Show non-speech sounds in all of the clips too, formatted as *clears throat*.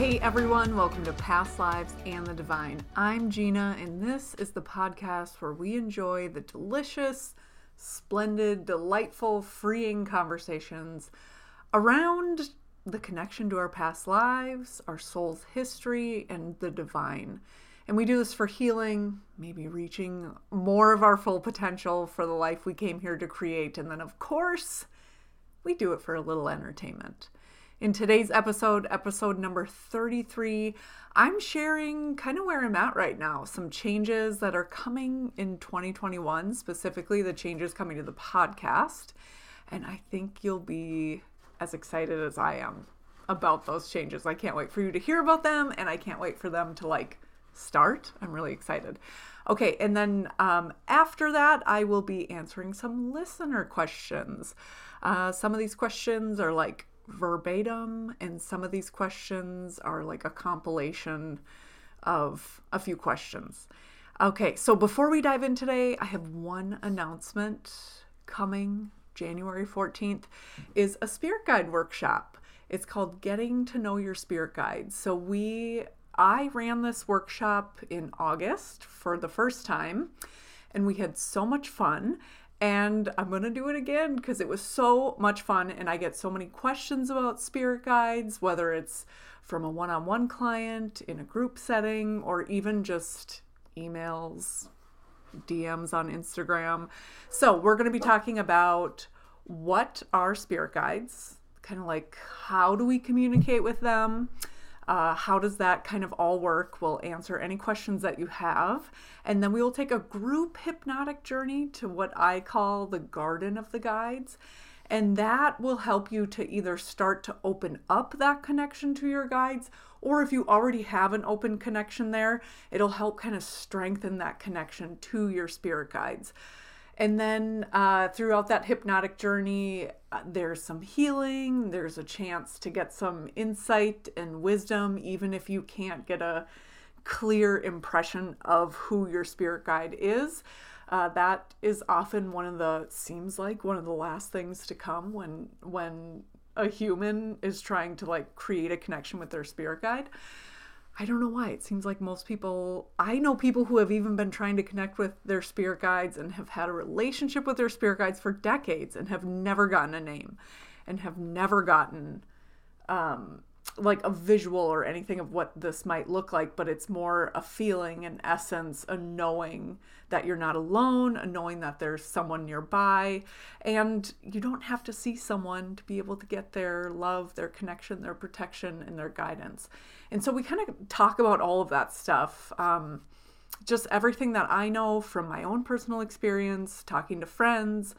Hey everyone, welcome to Past Lives and the Divine. I'm Gina, and this is the podcast where we enjoy the delicious, splendid, delightful, freeing conversations around the connection to our past lives, our soul's history, and the divine. And we do this for healing, maybe reaching more of our full potential for the life we came here to create. And then, of course, we do it for a little entertainment. In today's episode, episode number 33, I'm sharing kind of where I'm at right now, some changes that are coming in 2021, specifically the changes coming to the podcast. And I think you'll be as excited as I am about those changes. I can't wait for you to hear about them, and I can't wait for them to like start. I'm really excited. Okay, and then um, after that, I will be answering some listener questions. Uh, some of these questions are like verbatim, and some of these questions are like a compilation of a few questions. Okay, so before we dive in today, I have one announcement coming January 14th is a spirit guide workshop. It's called Getting to Know Your Spirit Guide. So we I ran this workshop in August for the first time and we had so much fun and I'm going to do it again because it was so much fun. And I get so many questions about spirit guides, whether it's from a one on one client, in a group setting, or even just emails, DMs on Instagram. So, we're going to be talking about what are spirit guides, kind of like how do we communicate with them uh, how does that kind of all work? We'll answer any questions that you have. And then we will take a group hypnotic journey to what I call the garden of the guides. And that will help you to either start to open up that connection to your guides, or if you already have an open connection there, it'll help kind of strengthen that connection to your spirit guides. And then uh, throughout that hypnotic journey, uh, there's some healing, there's a chance to get some insight and wisdom, even if you can't get a clear impression of who your spirit guide is. Uh, that is often one of the seems like one of the last things to come when when a human is trying to like create a connection with their spirit guide. I don't know why. It seems like most people, I know people who have even been trying to connect with their spirit guides and have had a relationship with their spirit guides for decades and have never gotten a name and have never gotten um, like a visual or anything of what this might look like, but it's more a feeling, an essence, a knowing that you're not alone, a knowing that there's someone nearby. And you don't have to see someone to be able to get their love, their connection, their protection, and their guidance. And so we kind of talk about all of that stuff. Um, just everything that I know from my own personal experience, talking to friends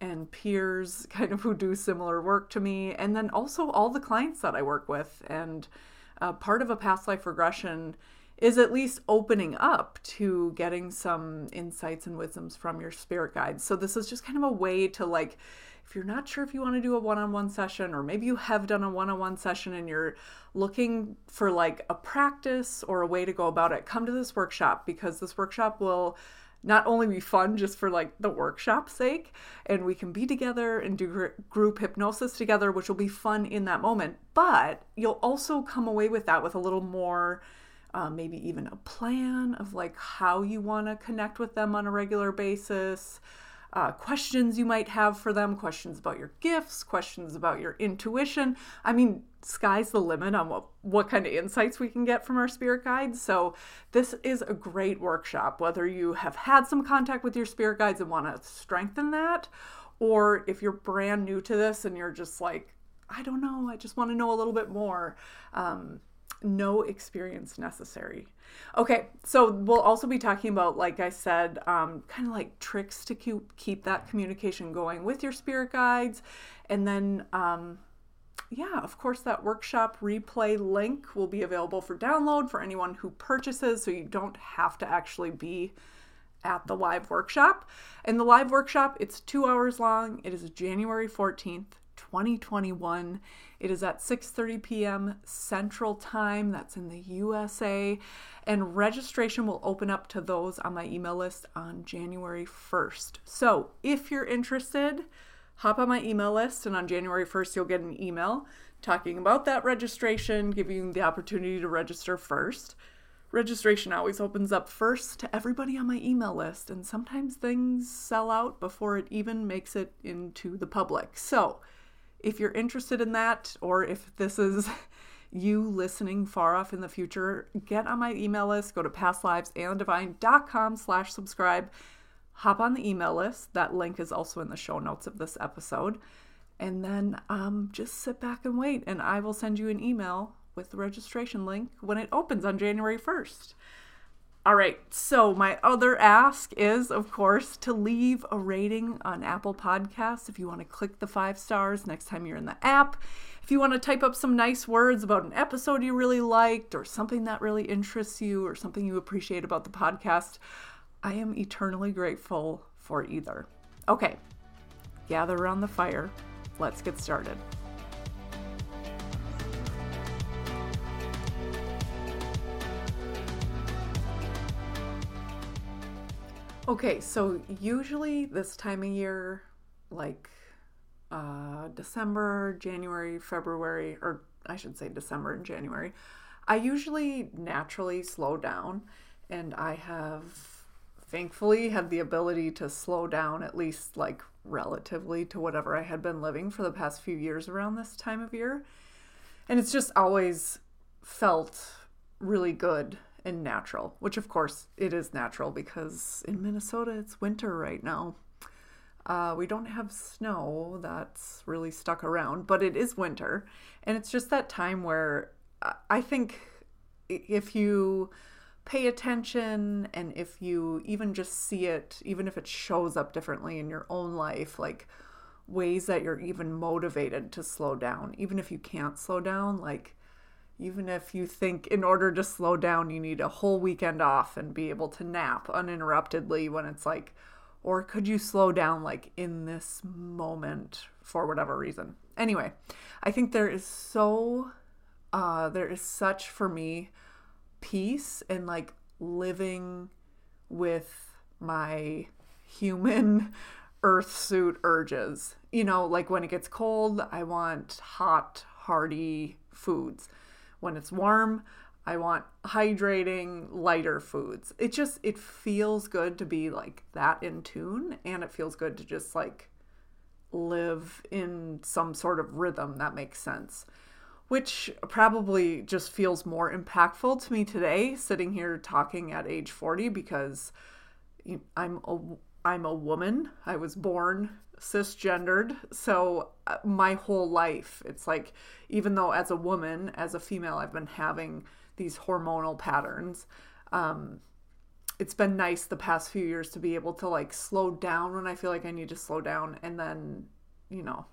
and peers *laughs* kind of who do similar work to me, and then also all the clients that I work with. And uh, part of a past life regression is at least opening up to getting some insights and wisdoms from your spirit guides. So this is just kind of a way to like if you're not sure if you want to do a one-on-one session or maybe you have done a one-on-one session and you're looking for like a practice or a way to go about it, come to this workshop because this workshop will not only be fun just for like the workshop sake and we can be together and do group hypnosis together which will be fun in that moment but you'll also come away with that with a little more uh, maybe even a plan of like how you want to connect with them on a regular basis uh, questions you might have for them, questions about your gifts, questions about your intuition. I mean, sky's the limit on what, what kind of insights we can get from our spirit guides. So, this is a great workshop, whether you have had some contact with your spirit guides and want to strengthen that, or if you're brand new to this and you're just like, I don't know, I just want to know a little bit more. Um, no experience necessary. Okay, so we'll also be talking about, like I said, um, kind of like tricks to keep, keep that communication going with your spirit guides. And then, um, yeah, of course, that workshop replay link will be available for download for anyone who purchases, so you don't have to actually be at the live workshop. And the live workshop, it's two hours long. It is January 14th, 2021. It is at 6:30 p.m. Central Time. That's in the USA, and registration will open up to those on my email list on January 1st. So, if you're interested, hop on my email list, and on January 1st, you'll get an email talking about that registration, giving you the opportunity to register first. Registration always opens up first to everybody on my email list, and sometimes things sell out before it even makes it into the public. So, if you're interested in that, or if this is *laughs* you listening far off in the future, get on my email list, go to pastlivesandthedivine.com slash subscribe, hop on the email list. That link is also in the show notes of this episode. And then um, just sit back and wait, and I will send you an email with the registration link when it opens on January 1st. All right, so my other ask is, of course, to leave a rating on Apple Podcasts. If you want to click the five stars next time you're in the app, if you want to type up some nice words about an episode you really liked, or something that really interests you, or something you appreciate about the podcast, I am eternally grateful for either. Okay, gather around the fire Let's get started. Okay, so usually this time of year, like uh, December, January, February, or I should say December and January, I usually naturally slow down and I have thankfully had the ability to slow down at least like relatively to whatever I had been living for the past few years around this time of year. And it's just always felt really good and natural, which of course it is natural because in Minnesota it's winter right now. Uh, we don't have snow that's really stuck around, but it is winter. And it's just that time where I think if you pay attention and if you even just see it, even if it shows up differently in your own life, like ways that you're even motivated to slow down, even if you can't slow down, like even if you think in order to slow down you need a whole weekend off and be able to nap uninterruptedly when it's like or could you slow down like in this moment for whatever reason anyway i think there is so uh there is such for me peace and like living with my human *laughs* earth suit urges. You know, like when it gets cold, I want hot, hearty foods. When it's warm, I want hydrating, lighter foods. It just it feels good to be like that in tune and it feels good to just like live in some sort of rhythm that makes sense which probably just feels more impactful to me today sitting here talking at age 40 because I'm a I'm a woman. I was born cisgendered. So uh, my whole life it's like even though as a woman, as a female I've been having these hormonal patterns um it's been nice the past few years to be able to like slow down when I feel like I need to slow down and then, you know,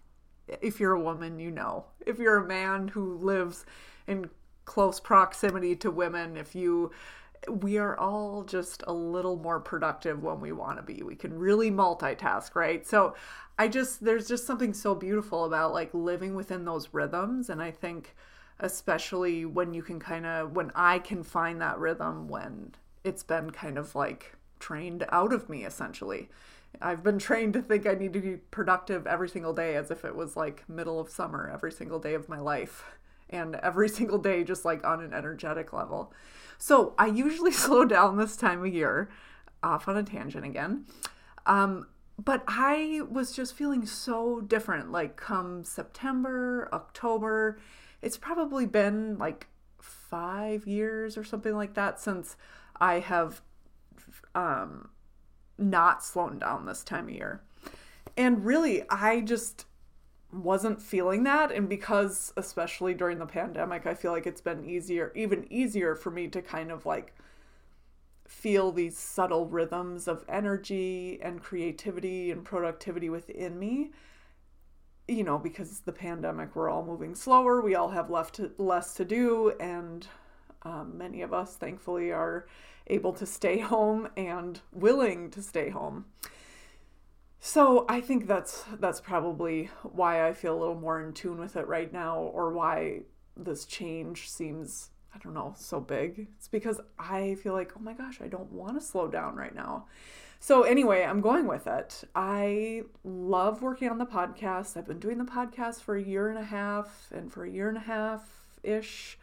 if you're a woman, you know. If you're a man who lives in close proximity to women, if you we are all just a little more productive when we want to be. We can really multitask, right? So I just there's just something so beautiful about like living within those rhythms and I think especially when you can kind of when I can find that rhythm when it's been kind of like trained out of me essentially. I've been trained to think I need to be productive every single day as if it was like middle of summer every single day of my life and every *laughs* single day just like on an energetic level. So I usually *laughs* slow down this time of year, off on a tangent again. Um, but I was just feeling so different like come September, October. It's probably been like five years or something like that since I have um, not slowing down this time of year. And really, I just wasn't feeling that. And because, especially during the pandemic, I feel like it's been easier, even easier for me to kind of like feel these subtle rhythms of energy and creativity and productivity within me. You know, because the pandemic, we're all moving slower, we all have left to, less to do, and um, many of us, thankfully, are able to stay *laughs* home and willing to stay home. So I think that's that's probably why I feel a little more in tune with it right now or why this change seems I don't know, so big. It's because I feel like, oh my gosh, I don't want to slow down right now. So, anyway, I'm going with it. I love working on the podcast. I've been doing the podcast for a year and a half, and for a year and a half ish,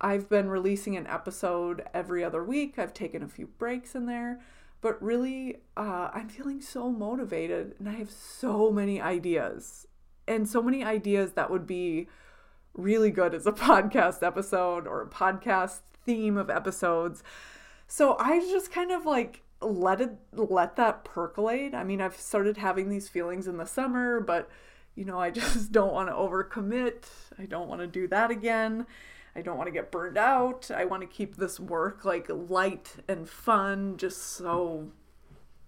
I've been releasing an episode every other week. I've taken a few breaks in there, but really, uh, I'm feeling so motivated and I have so many ideas and so many ideas that would be really good as a *laughs* podcast episode or a podcast theme of episodes. So I just kind of like let it let that percolate. I mean, I've started having these feelings in the summer, but you know, I *laughs* just don't want to overcommit. I don't want to do that again. I don't want to get burned out. I want to keep this work like light and fun, just so,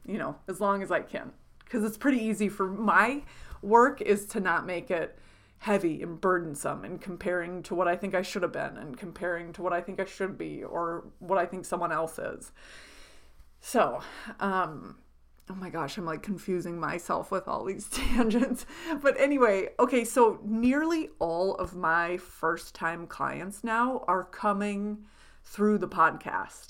you know, as long as I can. Because it's pretty easy for my work is to not make it heavy and burdensome and comparing to what I think I should have been and comparing to what I think I should be or what I think someone else is. So, um, oh my gosh, I'm like confusing myself with all these *laughs* tangents. But anyway, okay, so nearly all of my first time clients now are coming through the podcast.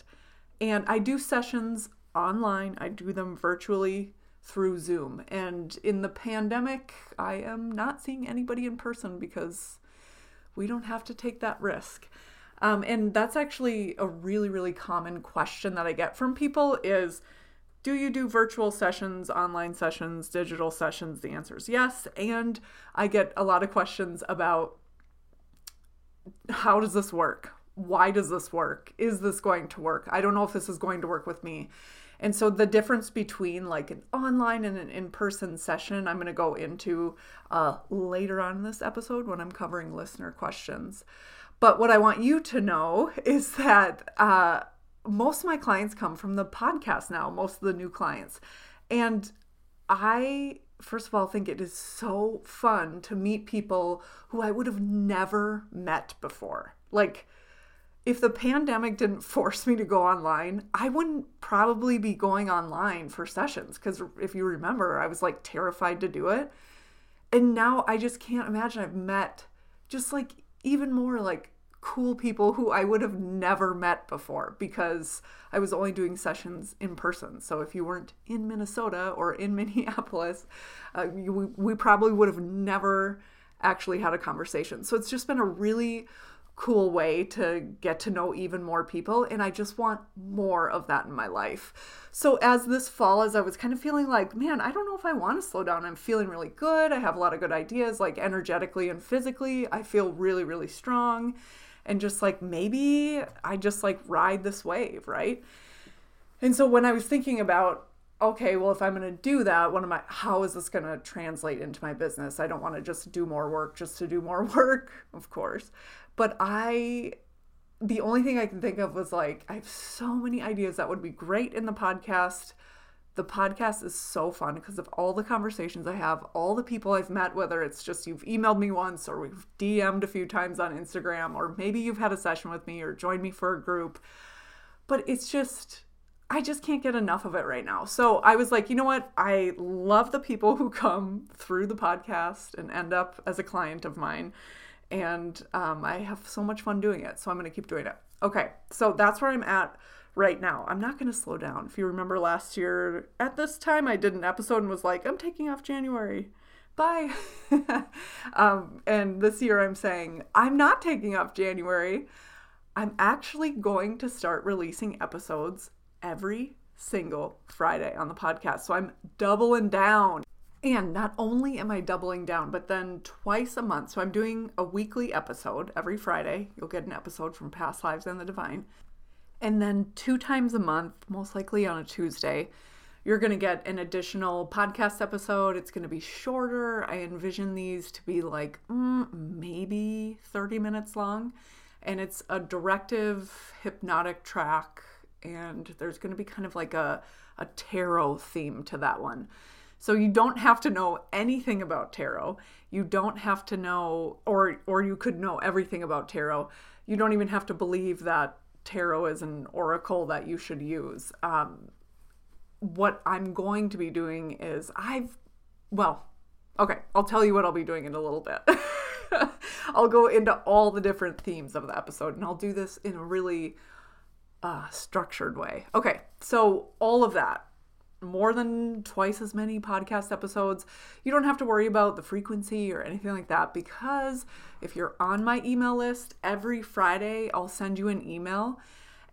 And I do sessions online, I do them virtually through Zoom. And in the pandemic, I am not seeing anybody in person because we don't have to take that risk. Um, and that's actually a really, really common question that I get from people is, do you do virtual sessions, online sessions, digital sessions? The answer is yes. And I get a lot of questions about how does this work? Why does this work? Is this going to work? I don't know if this is going to work with me. And so the difference between like an online and an in-person session, I'm going to go into uh, later on in this episode when I'm covering listener questions. But what I want you to know *laughs* is that uh, most of my clients come from the podcast now, most of the new clients. And I, first of all, think it is so fun to meet people who I would have never met before. Like, if the pandemic didn't *laughs* force me to go online, I wouldn't probably be going online for sessions. Because if you remember, I was like terrified to do it. And now I just can't imagine I've met just like even more like cool people who I would have never met before because I was only doing sessions in person. So if you weren't in Minnesota or in *laughs* Minneapolis, uh, you, we probably would have never actually had a conversation. So it's just been a really cool way to get to know even more people and I just want more of that in my life. So as this fall as I was kind of feeling like, man, I don't know if I want to slow down. I'm feeling really good. I have a lot of good ideas like energetically and physically. I feel really really strong and just like maybe I just like ride this wave, right? And so when I was thinking about okay, well if I'm going to do that, what am I how is this going to translate into my business? I don't want to just do more work just to do more *laughs* work, of course. But I the only thing I can think of was like I have so many ideas that would be great in the podcast the podcast is so fun because of all the conversations I have, all the people I've met, whether it's just you've emailed me once or we've DM'd a few times on Instagram, or maybe you've had a session with me or joined me for a group. But it's just, I just can't get enough of it right now. So I was like, you know what? I love the people who come through the podcast and end up as a client of mine. And um, I have so much fun doing it. So I'm going to keep doing it. Okay. So that's where I'm at right now. I'm not going to slow down. If you remember last year, at this time, I did an episode and was like, I'm taking off January. Bye. *laughs* um, and this year, I'm saying, I'm not taking off January. I'm actually going to start releasing episodes every single Friday on the podcast. So I'm doubling down. And not only am I doubling down, but then twice a month. So I'm doing a weekly episode every Friday. You'll get an episode from Past Lives and the Divine. And then two times a month, most likely on a Tuesday, you're going to get an additional podcast episode. It's going to be shorter. I envision these to be like mm, maybe 30 minutes long. And it's a directive hypnotic track. And there's going to be kind of like a, a tarot theme to that one. So you don't have to know anything about tarot. You don't have to know, or or you could know everything about tarot. You don't even have to believe that tarot is an oracle that you should use. Um, what I'm going to be doing is I've, well, okay, I'll tell you what I'll be doing in a little bit. *laughs* I'll go into all the different themes of the episode, and I'll do this in a really uh, structured way. Okay, so all of that, more than twice as many podcast episodes. You don't have to worry about the frequency or anything like that because if you're on my email list, every Friday I'll send you an email.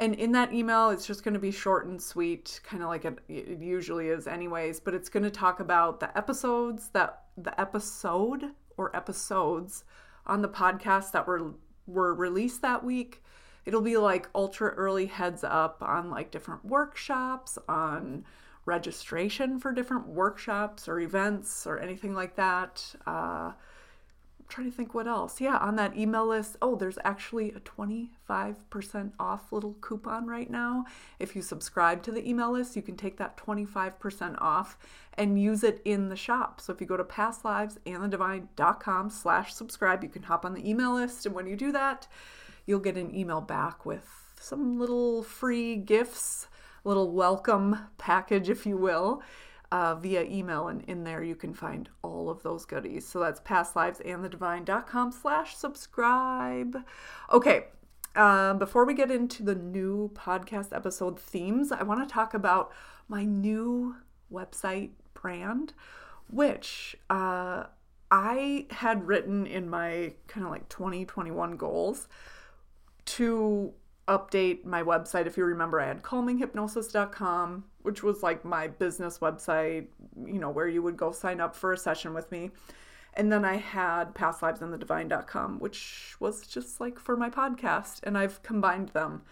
And in that email, it's just going to be short and sweet, kind of like it, it usually is, anyways. But it's going to talk about the episodes that the episode or episodes on the podcast that were were released that week. It'll be like ultra early heads up on like different workshops, on registration for different workshops or events or anything like that. Uh, trying to think what else. Yeah, on that email list, oh, there's actually a 25% off little coupon right now. If you subscribe to the email list, you can take that 25% off and use it in the shop. So if you go to pastlivesandthedivine.com slash subscribe, you can hop on the email list. And when you do that, you'll get an email back with some little free gifts little welcome package, if you will, uh, via email. And in there you can find all of those goodies. So that's pastlivesandthedivine.com slash subscribe. Okay. Uh, before we get into the new podcast episode themes, I want to talk about my new website brand, which uh, I had written in my kind of like 2021 goals to update my website. If you remember, I had calminghypnosis.com, which was like my business website, you know, where you would go sign up for a session with me. And then I had pastlivesandthedivine.com, which was just like for my podcast. And I've combined them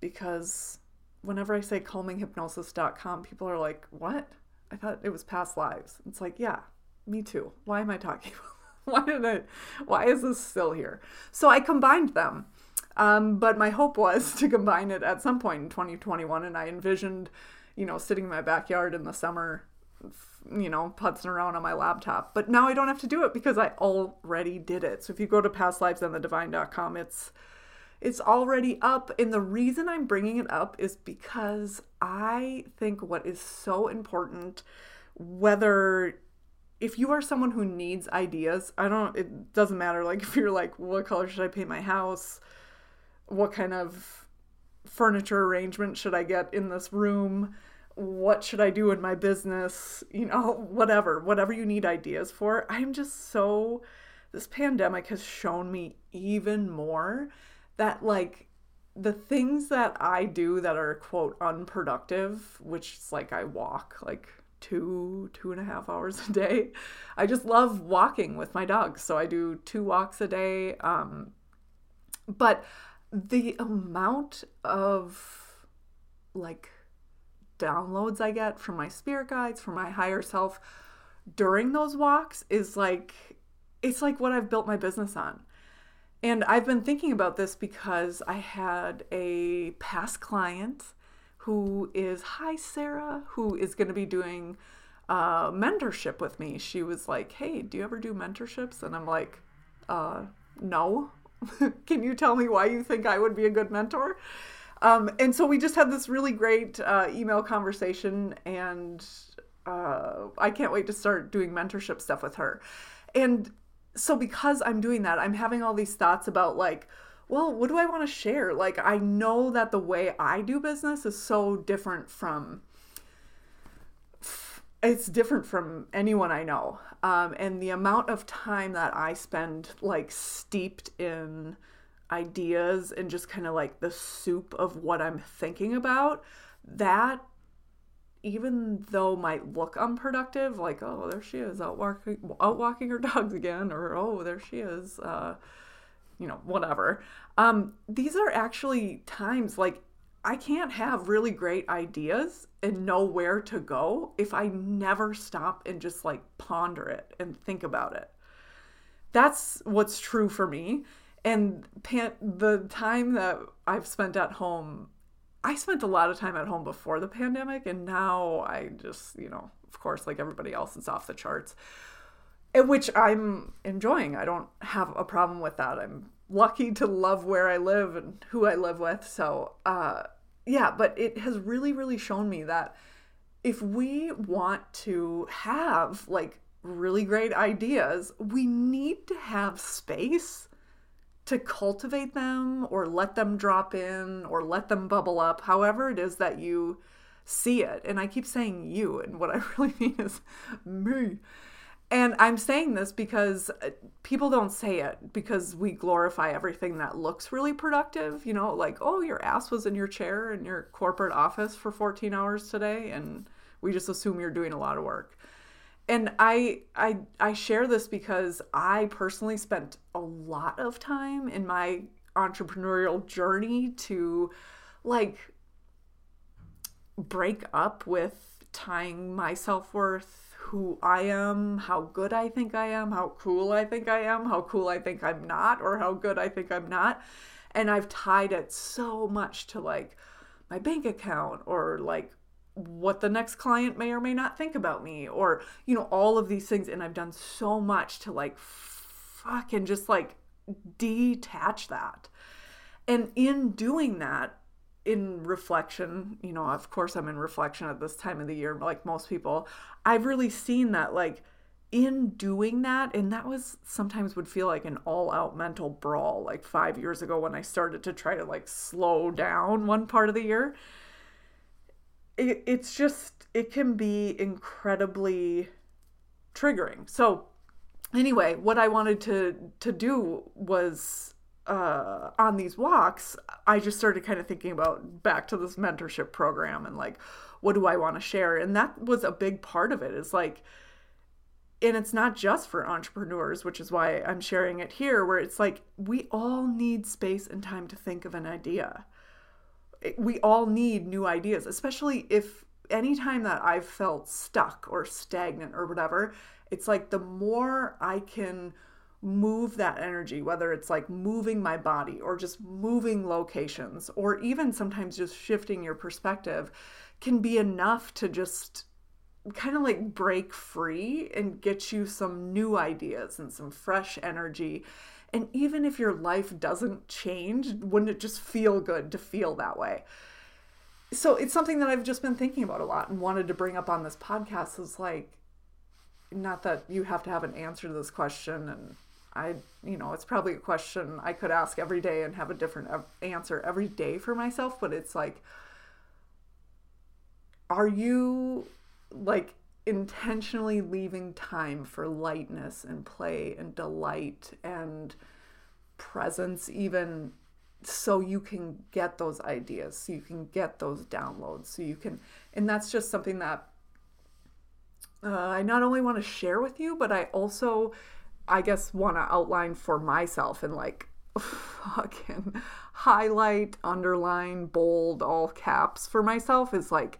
because whenever I say calminghypnosis.com, people are like, what? I thought it was past lives. It's like, yeah, me too. Why am I talking *laughs* why did I why is this still here? So I combined them um, but my hope was *laughs* to combine it at some point in 2021, and I envisioned, you know, sitting in my backyard in the summer, you know, putzing around on my laptop. But now I don't have to do it because I already did it. So if you go to pastlivesandthedivine.com, it's it's already up. And the reason I'm bringing it up is because I think what is so important, whether if you are someone who needs ideas, I don't, it doesn't matter. Like *laughs* if you're like, what color should I paint my house? What kind of furniture arrangement should I get in this room? What should I do in my business? You know, whatever, whatever you need ideas for. I'm just so, this pandemic has shown me even more that, like, the things that I do that are, quote, unproductive, which is like I walk like two, two and a half hours a day. I just love walking with my dogs. So I do two walks a day. Um, but the amount of like downloads I get from my spirit guides, from my higher self during those walks is like it's like what I've built my business on. And I've been thinking about this because I had a past client who is hi Sarah, who is going to be doing uh, mentorship with me. She was like, "Hey, do you ever do mentorships?" And I'm like, "Uh, no." *laughs* Can you tell me why you think I would be a good mentor? Um, and so we just had this really great uh, email conversation, and uh, I can't wait to start doing mentorship stuff with her. And so, because I'm doing that, I'm having all these thoughts about like, well, what do I want to share? Like, I know that the way I do business is so different from it's different from anyone I know. Um, and the amount of time that I spend like steeped in ideas and just kind of like the soup of what I'm thinking about, that even though might look unproductive, like, oh, there she is out walking, out walking her dogs again, or oh, there she is, uh, you know, whatever. Um, these are actually times like I can't have really great ideas and know where to go if I never stop and just like ponder it and think about it. That's what's true for me. And pan- the time that I've spent at home, I spent a lot of time at home before the pandemic, and now I just, you know, of course, like everybody else, is off the charts, which I'm enjoying. I don't have a problem with that. I'm lucky to love where I live and who I live with. So, uh, yeah, but it has really, really shown me that if we want to have like really great ideas, we need to have space to cultivate them or let them drop in or let them bubble up, however it is that you see it. And I keep saying you, and what I *laughs* really mean is me. And I'm saying this because uh, people don't say it because we glorify everything that looks really productive. You know, like, oh, your ass was in your chair in your corporate office for 14 hours today, and we just assume you're doing a lot of work. And I I I share this because I personally spent a lot of time in my entrepreneurial journey to like break up with tying my self-worth who I am, how good I think I am, how cool I think I am, how cool I think I'm not, or how good I think I'm not. And I've tied it so much to like my bank account or like what the next client may or may not think about me or, you know, all of these things. And I've done so much to like fucking just like detach that. And in doing that, in reflection, you know, of course I'm in reflection at this time of the year, like most people, I've really seen that, like, in doing that, and that was sometimes would feel like an all out mental brawl, like five years ago when I started to try to like slow down one part of the year. It, it's just, it can be incredibly triggering. So, anyway, what I wanted to to do was uh, on these walks, I just started kind of thinking about back to this mentorship program and like, what do I want to share? And that was a big part of it. Is like, and it's not just for entrepreneurs, which is why I'm sharing it here, where it's like we all need space and time to think of an idea. We all need new ideas, especially if anytime that I've felt stuck or stagnant or whatever, it's like the more I can move that energy, whether it's like moving my body or just moving locations, or even sometimes just shifting your perspective, can be enough to just kind of like break free and get you some new ideas and some fresh energy. And even if your life doesn't change, wouldn't it just feel good to feel that way? So it's something that I've just been thinking about a lot and wanted to bring up on this podcast is like, not that you have to have an answer to this question and I, you know, it's probably a question I could ask every day and have a different answer every day for myself, but it's like, are you like intentionally leaving time for lightness and play and delight and presence, even so you can get those ideas, so you can get those downloads, so you can, and that's just something that uh, I not only want to share with you, but I also I guess want to outline for myself and like *laughs* fucking highlight, underline, bold, all caps for myself is like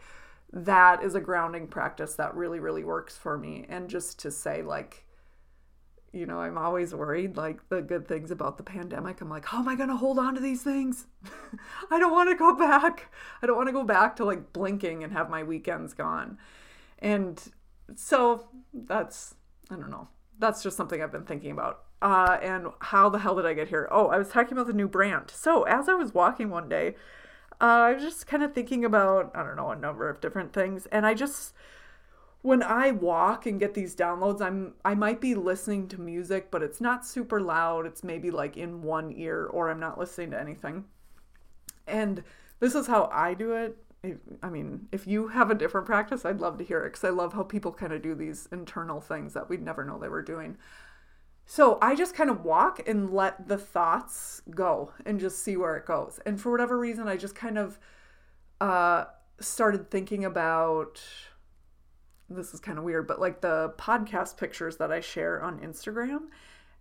that is a grounding practice that really really works for me and just to say like you know, I'm always worried like the good things about the pandemic. I'm like, how am I going to hold on to these things? *laughs* I don't want to go back. I don't want to go back to like blinking and have my weekends gone. And so that's, I don't know that's just something I've been thinking about. Uh, and how the hell did I get here? Oh, I was talking about the new brand. So as I was walking one day, uh, I was just kind of thinking about, I don't know, a number of different things. And I just, when I walk and get these downloads, I'm, I might be listening to music, but it's not super loud. It's maybe like in one ear, or I'm not listening to anything. And this is how I do it. I mean, if you have a different practice, I'd love to hear it because I love how people kind of do these internal things that we'd never know they were doing. So I just kind of walk and let the thoughts go and just see where it goes. And for whatever reason, I just kind of uh, started thinking about this is kind of weird, but like the podcast pictures that I share on Instagram.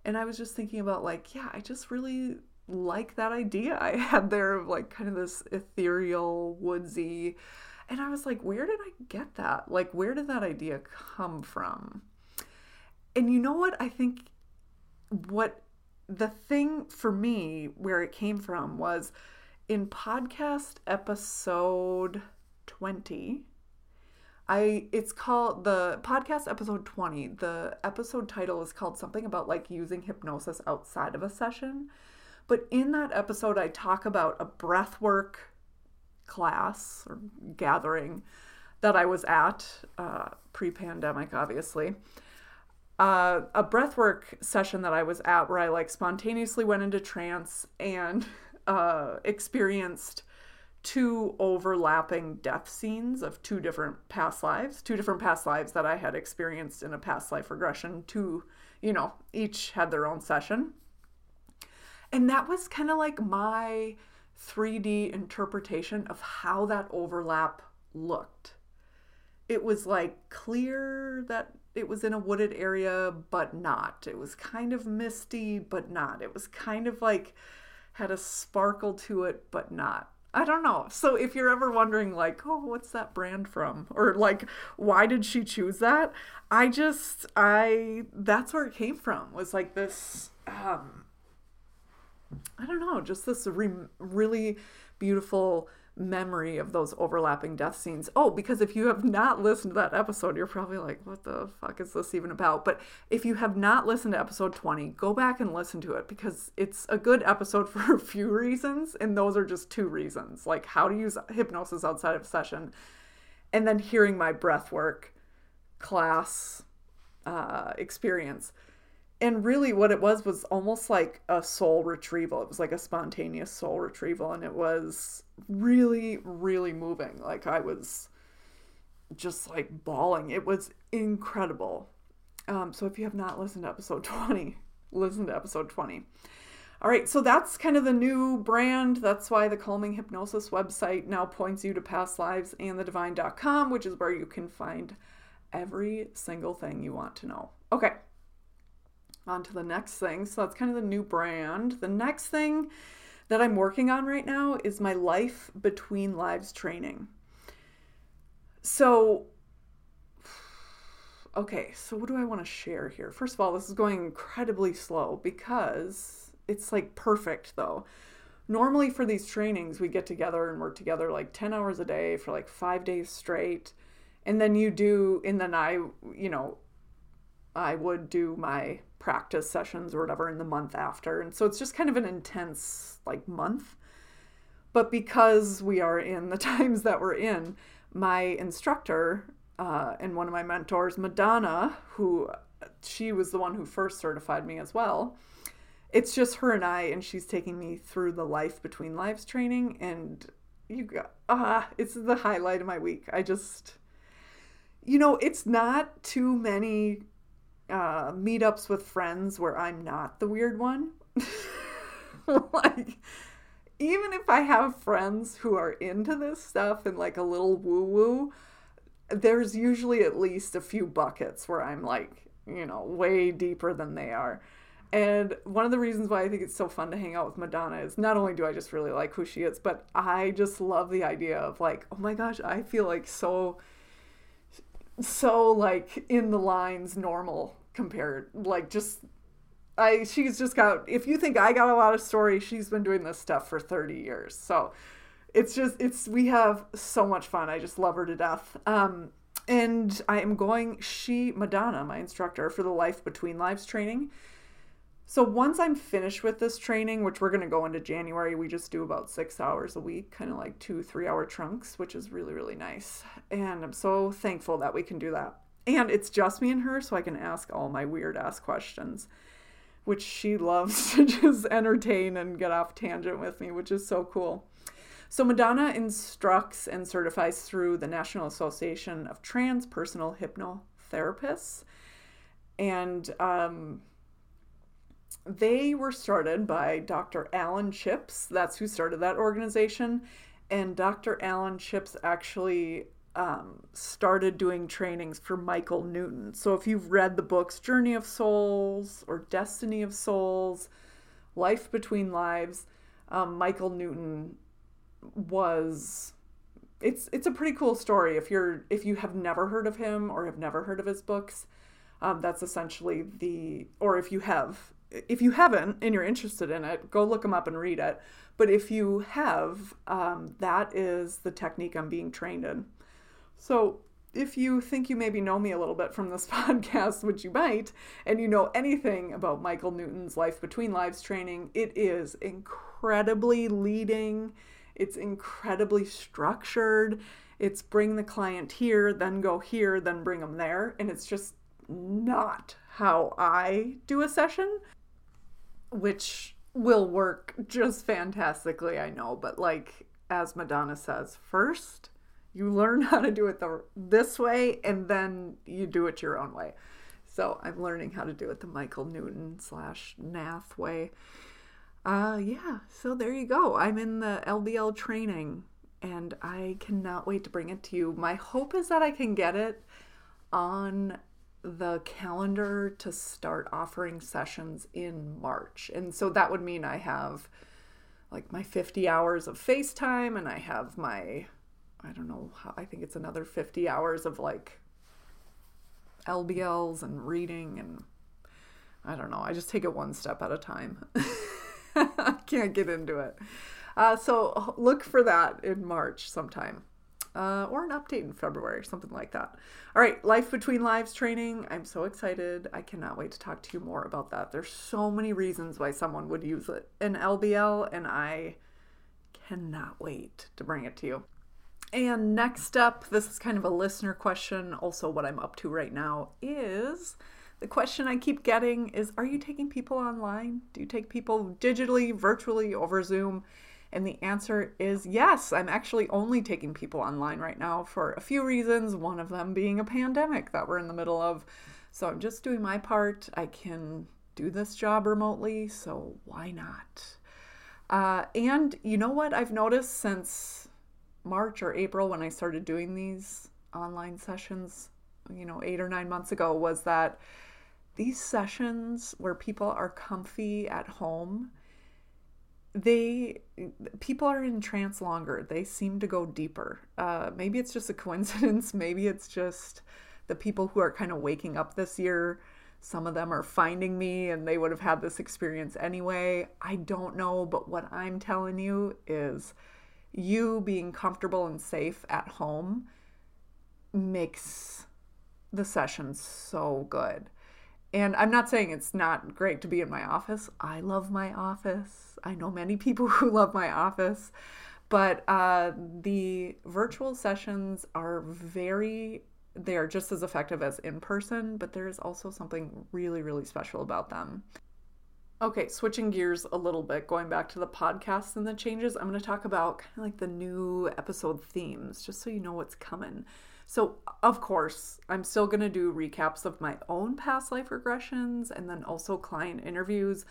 And I was just thinking about, like, yeah, I just really like that idea I had there of like kind of this ethereal, woodsy. And I was like, where did I get that? Like, where did that idea come from? And you know what? I think what the thing for me where it came from was in podcast episode 20 I it's called the podcast episode 20 the episode title is called something about like using hypnosis outside of a session but in that episode, I talk about a breathwork class or gathering that I was at uh, pre pandemic, obviously. uh, a breathwork session that I was at where I like spontaneously went into trance and *laughs* uh, experienced two overlapping death scenes of two different past lives, two different past lives that I had experienced in a past life regression. Two, you know, each had their own session. And that was kind of like my 3D interpretation of how that overlap looked. It was like clear that it was in a wooded area, but not. It was kind of misty, but not. It was kind of like had a sparkle to it, but not. I don't know. So if you're ever wondering, like, oh, what's that brand from? Or like, why did she choose that? I just, I, that's where it came from, was like this, um, I don't know, just this re- really beautiful memory of those overlapping death scenes. Oh, because if you have not listened to that episode, you're probably like, what the fuck is this even about? But if you have not listened to episode 20, go back and listen to it because it's a good episode *laughs* for a few reasons. And those are just two reasons like how to use hypnosis outside of session, and then hearing my breath work class uh, experience and really what it was was almost like a soul retrieval. It was like a spontaneous soul retrieval and it was really really moving. Like i was just like bawling. It was incredible. Um, so if you have not listened to episode *laughs* 20 listen to episode 20 all right so that's kind of the new brand. That's why the calming hypnosis website now points you to past lives and the divine.com which is where you can find every single thing you want to know. Okay on to the next thing. So that's kind of the new brand. The next thing that I'm working on right now is my life between lives training. So, okay, so what do I want to share here? First of all, this is going incredibly slow because it's like perfect though. Normally, for these trainings, we get together and work together like 10 hours a day for like five days straight. And then you do, and then I, you know, I would do my practice sessions or whatever in the month after. And so it's just kind of an intense like month. But because we are in the *laughs* times that we're in, my instructor uh, and one of my mentors, Madonna, who she was the one who first certified me as well. It's just her and I, and she's taking me through the life between lives training, and you go, ah, it's the highlight of my week. I just, you know, it's not too many uh, meetups with friends where I'm not the weird one. *laughs* like, even if I have friends who are into this stuff and like a little woo woo, there's usually at least a few buckets where I'm like, you know, way deeper than they are. And one of the reasons why I think it's so fun to hang out with Madonna is not only do I just really like who she is, but I just love the idea of like, oh my gosh, I feel like so so like in the lines normal compared like just I she's just got if you think I got a lot of story, she's been doing this stuff for 30 years. So it's just it's we have so much fun. I just love her to death. Um and I am going she Madonna, my instructor for the Life Between Lives training. So once I'm finished with this training, which we're going to go into January, we just do about 6 hours a week, kind of like 2 3-hour trunks, which is really really nice. And I'm so thankful that we can do that. And it's just me and her, so I can ask all my weird ass questions, which she loves *laughs* to just entertain and get off tangent with me, which is so cool. So, Madonna instructs and certifies through the National Association of Transpersonal Hypnotherapists. And um, they were started by Dr. Alan Chips. That's who started that organization. And Dr. Alan Chips actually um, started doing trainings for Michael Newton. So if you've read the books Journey of Souls or Destiny of Souls, Life Between Lives, um, Michael Newton was it's it's a pretty cool story if you're if you have never heard of him or have never heard of his books. Um, that's essentially the or if you have if you haven't and you're interested in it, go look them up and read it. But if you have, um, that is the technique I'm being trained in. So, if you think you maybe know me a little bit from this *laughs* podcast, which you might, and you know anything about Michael Newton's Life Between Lives training, it is incredibly leading, it's incredibly structured. It's bring the client here, then go here, then bring them there. And it's just not how I do a session, which will work just fantastically, I know. But like as Madonna says, first you learn how to do it the this way, and then you do it your own way. So I'm learning how to do it the Michael Newton slash Nath way. Uh, yeah, so there you go. I'm in the LBL training and I cannot wait to bring it to you. My hope is that I can get it on the calendar to start offering sessions in March. And so that would mean I have like my 50 hours of FaceTime and I have my, I don't know, I think it's another 50 hours of like LBLs and reading and I don't know. I just take it one step at a time. *laughs* I can't get into it. Uh, so look for that in March sometime. Uh, or an update in February, something like that. All right, Life Between Lives training. I'm so excited. I cannot wait to talk to you more about that. There's so many reasons why someone would use it in LBL, and I cannot wait to bring it to you. And next up, this is kind of a listener question. Also, what I'm up to right now is the question I keep getting is Are you taking people online? Do you take people digitally, virtually, over Zoom? And the answer is yes. I'm actually only taking people online right now for a few reasons, one of them being a pandemic that we're in the middle of. So I'm just doing my part. I can do this job remotely, so why not? Uh, and you know what I've noticed since March or April when I started doing these online sessions, you know, eight or nine months ago, was that these sessions where people are comfy at home they people are in trance longer. They seem to go deeper. Uh, maybe it's just a *laughs* coincidence. Maybe it's just the people who are kind of waking up this year some of them are finding me and they would have had this experience anyway. I don't know but what i'm telling you is you being comfortable and safe at home makes the session so good. And I'm not saying it's not great to be in my office. I love my office. I know many people *laughs* who love my office. But uh, the virtual sessions are very, they are just as effective as in person, but there is also something really, really special about them. Okay, switching gears a little bit, going back to the podcast and the changes, I'm going to talk about kind of like the new episode themes, just so you know what's coming. So, of course, I'm still going to do recaps of my own past life regressions and then also client interviews.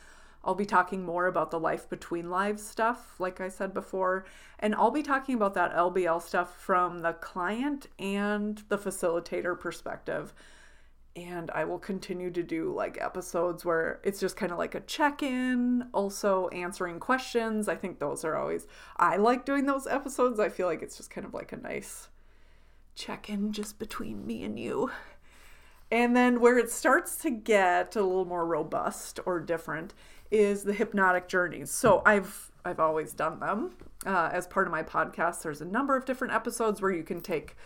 I'll be talking more about the life between lives stuff, like I said before, and I'll be talking about that LBL stuff from the client and the facilitator perspective. And I will continue to do like episodes where it's just kind of like a check in, also answering questions. I think those are always, I like doing those episodes. I feel like it's just kind of like a nice check in just between me and you. And then where it starts to get a little more robust or different is the hypnotic journeys. So I've I've always done them uh, as part of my podcast. There's a number of different episodes where you can take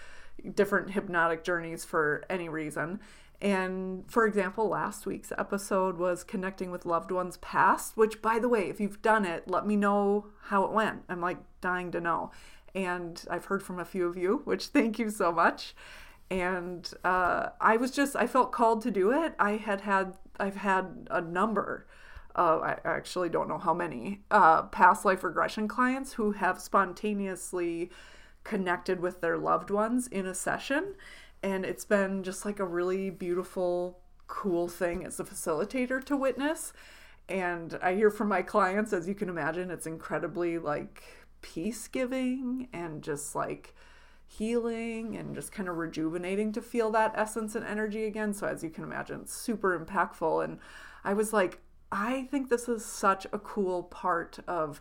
different hypnotic journeys for any reason. And for example, last week's episode was connecting with loved ones past, which by the way, if you've done it, let me know how it went. I'm like dying to know and I've heard from a few of you, which *laughs* thank you so much. And uh, I was just, I felt called to do it. I had had, I've had a number, uh, I actually don't know how many, uh, past life regression clients who have spontaneously connected with their loved ones in a session. And it's been just like a really beautiful, cool thing as a facilitator to witness. And I hear from my clients, as you can imagine, it's incredibly like peace giving and just like healing and just kind of rejuvenating to feel that essence and energy again. So, as you can imagine, super impactful. And I was like, I think this is such a cool part of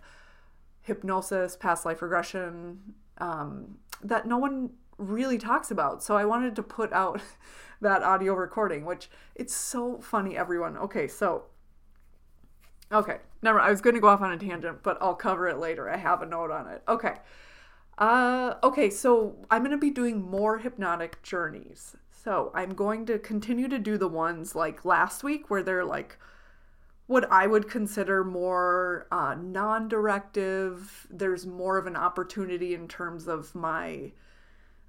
hypnosis, past life regression um, that no one really talks about. So, I wanted to put out *laughs* that audio recording, which it's so funny, everyone. Okay, so Okay, never. I was going to go off on a tangent, but I'll cover it later. I have a note on it. Okay. Uh, okay, so I'm going to be doing more hypnotic journeys. So I'm going to continue to do the ones like last week where they're like what I would consider more uh, non directive. There's more of an opportunity in terms of my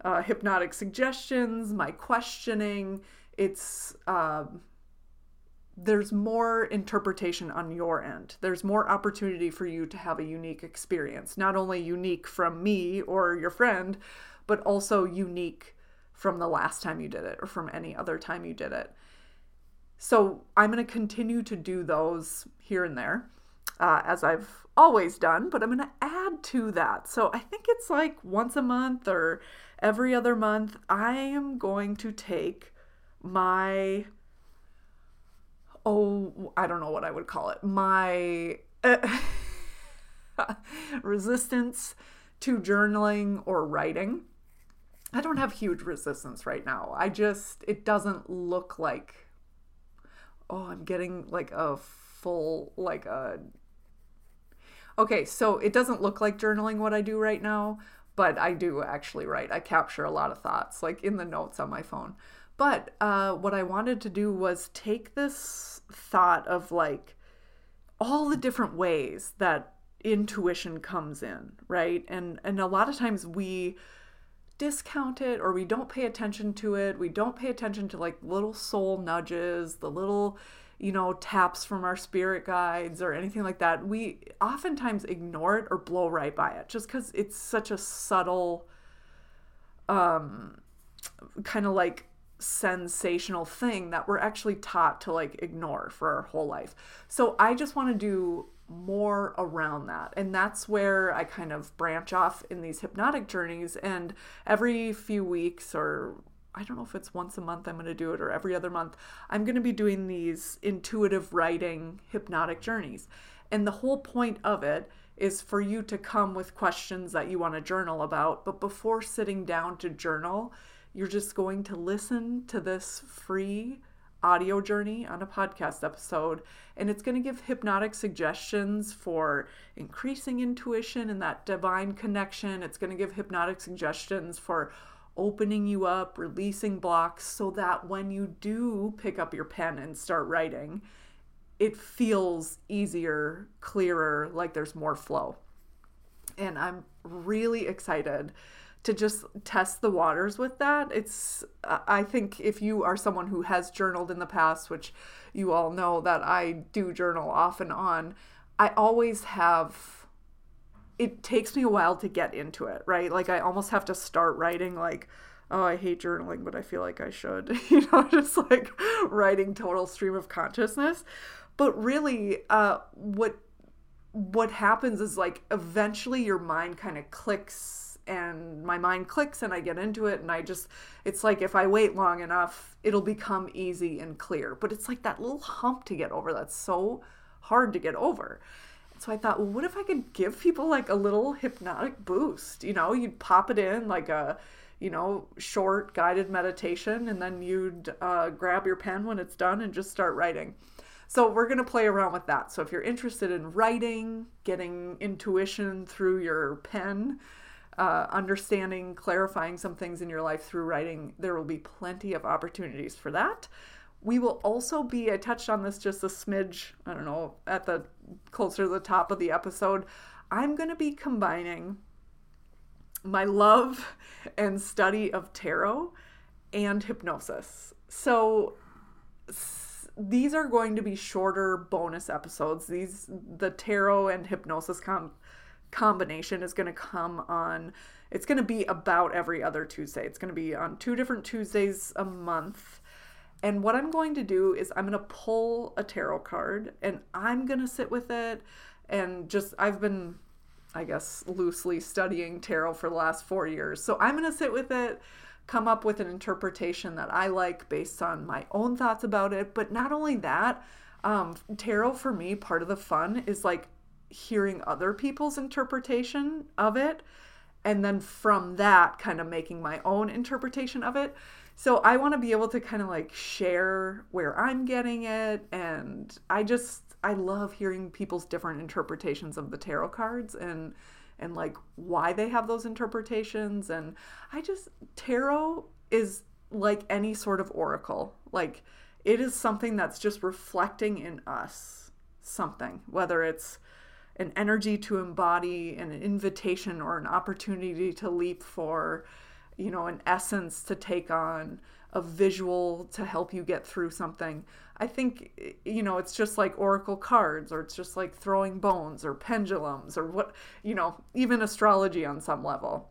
uh, hypnotic suggestions, my questioning. It's. Uh, there's more interpretation on your end. There's more opportunity for you to have a unique experience, not only unique from me or your friend, but also unique from the last time you did it or from any other time you did it. So I'm going to continue to do those here and there, uh, as I've always done, but I'm going to add to that. So I think it's like once a month or every other month, I am going to take my, oh, I don't know what I would call it, my uh, *laughs* resistance to journaling or writing. I don't have huge resistance right now. I just, it doesn't look like oh, I'm getting like a full, like a. Okay, so it doesn't look like journaling what I do right now, but I do actually write. I capture a lot of thoughts, like in the notes on my phone. But uh, what I wanted to do was take this thought of like all the different ways that intuition comes in, right? And and a lot of times we discount it or we don't pay attention to it. We don't pay attention to like little soul nudges, the little, you know, taps from our spirit guides or anything like that. We oftentimes ignore it or blow right by it just because it's such a subtle, um, kind of like sensational thing that we're actually taught to like ignore for our whole life. So I just want to do more around that. And that's where I kind of branch off in these hypnotic journeys. And every few weeks, or I don't know if it's once a month I'm going to do it, or every other month, I'm going to be doing these intuitive writing hypnotic journeys. And the whole point of it is for you to come with questions that you want to journal about. But before sitting down to journal, you're just going to listen to this free audio journey on a podcast episode. And it's going to give hypnotic suggestions for increasing intuition and that divine connection. It's going to give hypnotic suggestions for opening you up, releasing blocks, so that when you do pick up your pen and start writing, it feels easier, clearer, like there's more flow. And I'm really excited to just test the waters with that. It's, I think, if you are someone who has journaled in the past, which you all know that I do journal off and on, I always have, it takes me a while to get into it, right? Like, I almost have to start writing, like, oh, I hate journaling, but I feel like I should, *laughs* you know, *laughs* just like writing total stream of consciousness. But really, uh, what what happens is like eventually your mind kind of clicks and my mind clicks and I get into it and I just it's like if I wait long enough it'll become easy and clear. But it's like that little hump to get over that's so hard to get over. So I thought well what if I could give people like a little hypnotic boost? You know you'd pop it in like a you know short guided meditation and then you'd uh, grab your pen when it's done and just start writing. So we're going to play around with that. So if you're interested in writing, getting intuition through your pen, uh, understanding, clarifying some things in your life through writing, there will be plenty of opportunities for that. We will also be, I touched on this just a smidge, I don't know, at the closer to the top of the episode. I'm going to be combining my love and study of tarot and hypnosis. So these are going to be shorter bonus episodes. These the tarot and hypnosis com- combination is going to come on it's going to be about every other Tuesday. It's going to be on two different Tuesdays a month. And what I'm going to do is I'm going to pull a tarot card and I'm going to sit with it and just I've been I guess loosely studying tarot for the last 4 years. So I'm going to sit with it, come up with an interpretation that I like based on my own thoughts about it, but not only that, um, tarot for me part of the fun is like hearing other people's interpretation of it and then from that kind of making my own interpretation of it. So i want to be able to kind of like share where i'm getting it and i just i love hearing people's different interpretations of the tarot cards and and like why they have those interpretations and i just tarot is like any sort of oracle. Like it is something that's just reflecting in us something whether it's an energy to embody an invitation or an opportunity to leap for you know, an essence to take on, a visual to help you get through something. I think, you know, it's just like oracle cards or it's just like throwing bones or pendulums or what, you know, even astrology on some level.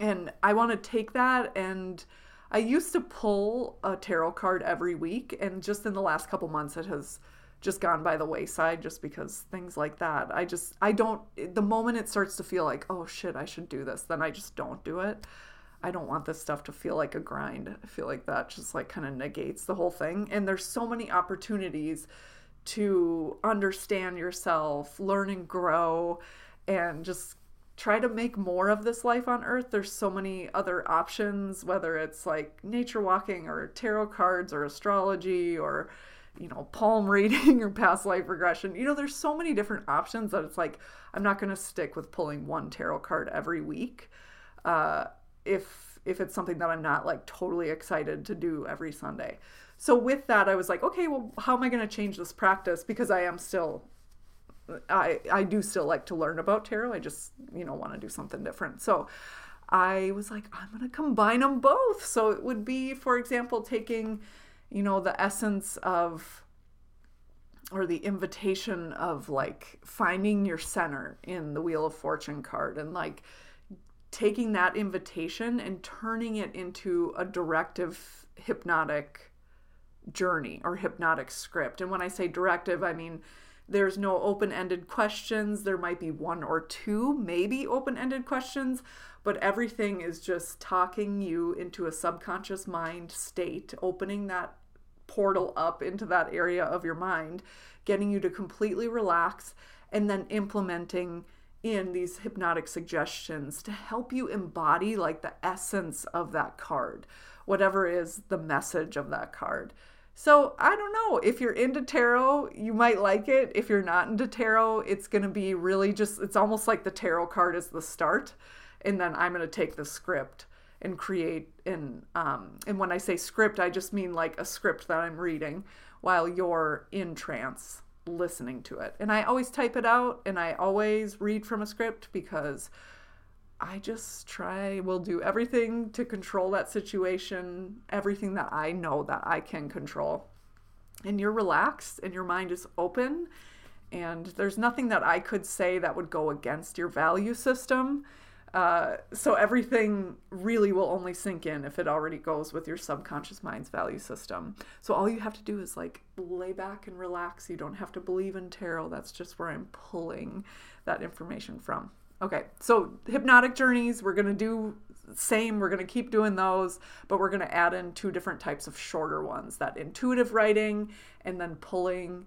And I want to take that and I used to pull a tarot card every week and just in the last couple months it has just gone by the wayside just because things like that. I just I don't the moment it starts to feel like, "Oh shit, I should do this." Then I just don't do it. I don't want this stuff to feel like a grind. I feel like that just like kind of negates the whole thing. And there's so many opportunities to understand yourself, learn and grow, and just try to make more of this life on earth. There's so many other options, whether it's like nature walking or tarot cards or astrology or you know, palm reading *laughs* or past life regression. You know, there's so many different options that it's like I'm not going to stick with pulling one tarot card every week. Uh, if if it's something that I'm not like totally excited to do every Sunday. So with that, I was like, okay, well, how am I going to change this practice? Because I am still, I I do still like to learn about tarot. I just you know want to do something different. So I was like, I'm going to combine them both. So it would be, for example, taking, you know, the essence of or the invitation of like finding your center in the Wheel of Fortune card and like taking that invitation and turning it into a directive hypnotic journey or hypnotic script. And when I say directive, I mean there's no open ended questions. There might be one or two, maybe open ended questions, but everything is just talking you into a subconscious mind state, opening that portal up into that area of your mind, getting you to completely relax, and then implementing in these hypnotic suggestions to help you embody like the essence of that card, whatever is the message of that card. So I don't know. If you're into tarot, you might like it. If you're not into tarot, it's going to be really just, it's almost like the tarot card is the start. And then I'm going to take the script and create and um and when I say script, I just mean like a script that I'm reading while you're in trance listening to it. And I always type it out and I always read from a script because I just try, will do everything to control that situation, everything that I know that I can control. And you're relaxed and your mind is open. And there's nothing that I could say that would go against your value system. Uh, so everything really will only sink in if it already goes with your subconscious mind's value system. So all you have to do is like lay back and relax. You don't have to believe in tarot. That's just where I'm pulling that information from. Okay, so hypnotic journeys, we're gonna do same. We're gonna keep doing those, but we're gonna add in two different types of shorter ones: that intuitive writing and then pulling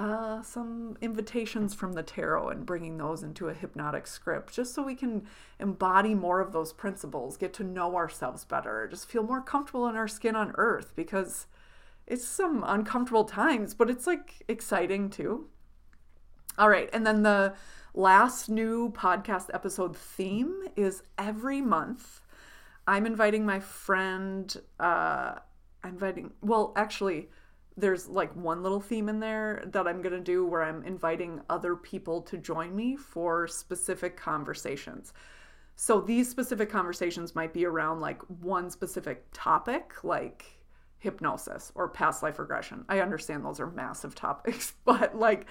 uh, some invitations from the tarot and bringing those into a hypnotic script just so we can embody more of those principles, get to know ourselves better, just feel more comfortable in our skin on earth because it's some uncomfortable times, but it's like exciting too. All right, and then the last new podcast episode theme is every month I'm inviting my friend, uh, I'm inviting, well, actually, there's like one little theme in there that I'm going to do where I'm inviting other people to join me for specific conversations. So these specific conversations might be around like one specific topic, like hypnosis or past life regression. I understand those are massive *laughs* topics, but like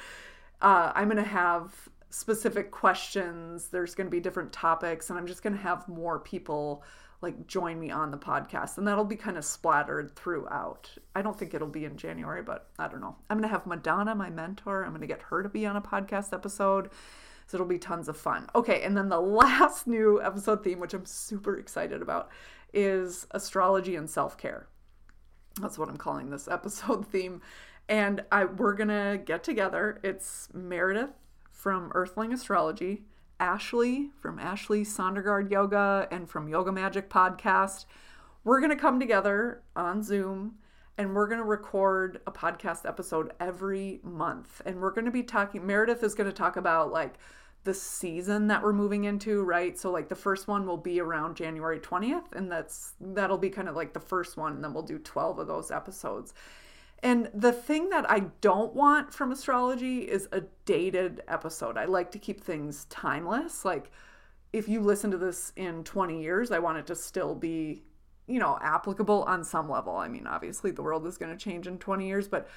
uh, I'm going to have specific questions. There's going to be different topics, and I'm just going to have more people like join me on the podcast and that'll be kind of splattered throughout. I don't think it'll be in january but i don't know. I'm going to have madonna my mentor. I'm going to get her to be on a podcast episode. So it'll be tons of fun. Okay and then the *laughs* last new episode theme which i'm super excited about is astrology and self-care. That's what i'm calling this *laughs* episode theme. And i we're going to get together. It's meredith from earthling astrology Ashley from Ashley Sondergaard Yoga and from Yoga Magic Podcast. We're going to come together on Zoom and we're going to record a podcast episode every month. And we're going to be talking, Meredith is going to talk about like the season that we're moving into, right? So like the first one will be around January 20th and that's that'll be kind of like the first one and then we'll do 12 of those episodes. And the thing that I don't want from astrology is a dated episode. I like to keep things timeless. Like, if you listen to this in 20 years, I want it to still be, you know, applicable on some level. I mean, obviously the world is going to change in 20 years, but